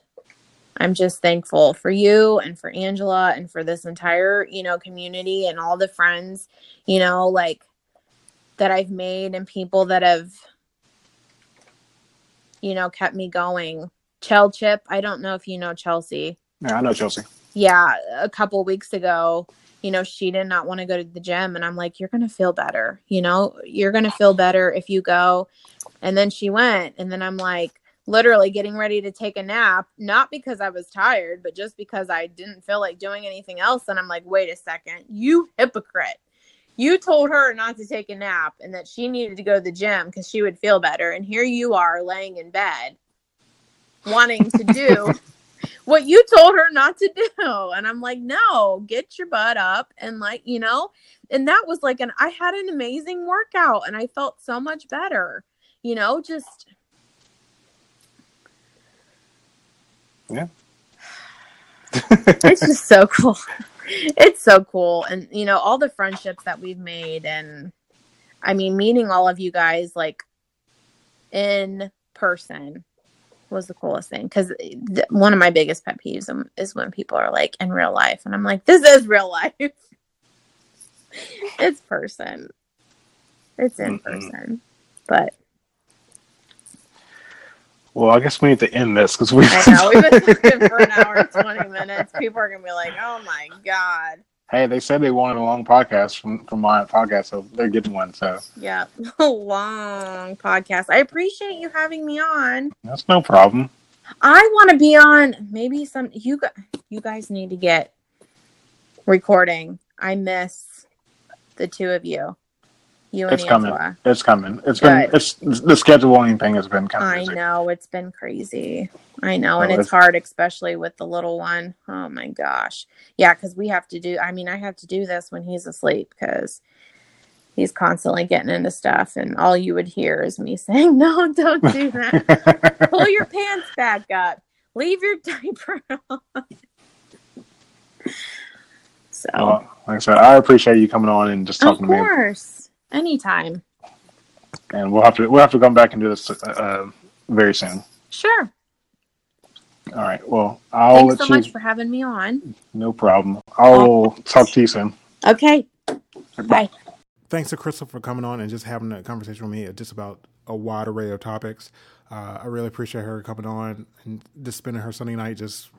I'm just thankful for you and for Angela and for this entire, you know, community and all the friends, you know, like that I've made and people that have, you know, kept me going. Chell Chip, I don't know if you know Chelsea. Yeah, I know Chelsea. Yeah, a couple weeks ago, you know, she did not want to go to the gym. And I'm like, you're going to feel better. You know, you're going to feel better if you go. And then she went. And then I'm like, literally getting ready to take a nap, not because I was tired, but just because I didn't feel like doing anything else. And I'm like, wait a second, you hypocrite. You told her not to take a nap and that she needed to go to the gym because she would feel better. And here you are laying in bed wanting to do what you told her not to do. And I'm like, no, get your butt up. And like, you know, and that was like, and I had an amazing workout and I felt so much better, you know, just Yeah. it's just so cool. It's so cool. And, you know, all the friendships that we've made. And I mean, meeting all of you guys like in person was the coolest thing. Because th- one of my biggest pet peeves um, is when people are like in real life. And I'm like, this is real life. it's person. It's in person. But well, I guess we need to end this because we. I know we've been talking for an hour and twenty minutes. People are gonna be like, "Oh my god." Hey, they said they wanted a long podcast from from my podcast, so they're getting one. So yeah, a long podcast. I appreciate you having me on. That's no problem. I want to be on. Maybe some you. You guys need to get recording. I miss the two of you. You and it's Angela. coming. It's coming. It's been it's the scheduling thing has been kind of. I know it's been crazy. I know, and it's, it's hard, especially with the little one. Oh my gosh, yeah, because we have to do. I mean, I have to do this when he's asleep because he's constantly getting into stuff, and all you would hear is me saying, "No, don't do that. Pull your pants back up. Leave your diaper on." So, well, like I said, I appreciate you coming on and just talking to me. Of course. Anytime. And we'll have to we'll have to come back and do this uh, very soon. Sure. All right. Well, I'll Thanks so you... much for having me on. No problem. I'll talk to you soon. Okay. Bye. Thanks to Crystal for coming on and just having a conversation with me just about a wide array of topics. Uh, I really appreciate her coming on and just spending her Sunday night just,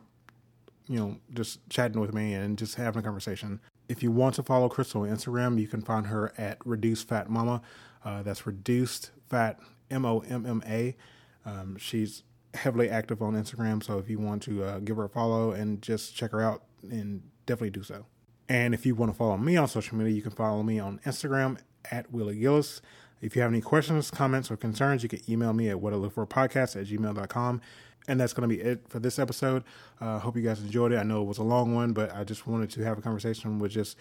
you know, just chatting with me and just having a conversation. If you want to follow Crystal on Instagram, you can find her at Reduced Fat Mama. Uh, that's Reduced Fat M O M M A. Um, she's heavily active on Instagram, so if you want to uh, give her a follow and just check her out, and definitely do so. And if you want to follow me on social media, you can follow me on Instagram at Willie Gillis. If you have any questions, comments, or concerns, you can email me at what I look for podcast at gmail.com. And that's going to be it for this episode. I uh, hope you guys enjoyed it. I know it was a long one, but I just wanted to have a conversation with just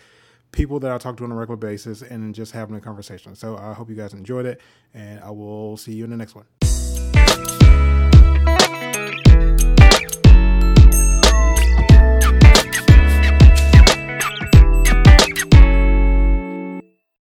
people that I talk to on a regular basis and just having a conversation. So I hope you guys enjoyed it, and I will see you in the next one.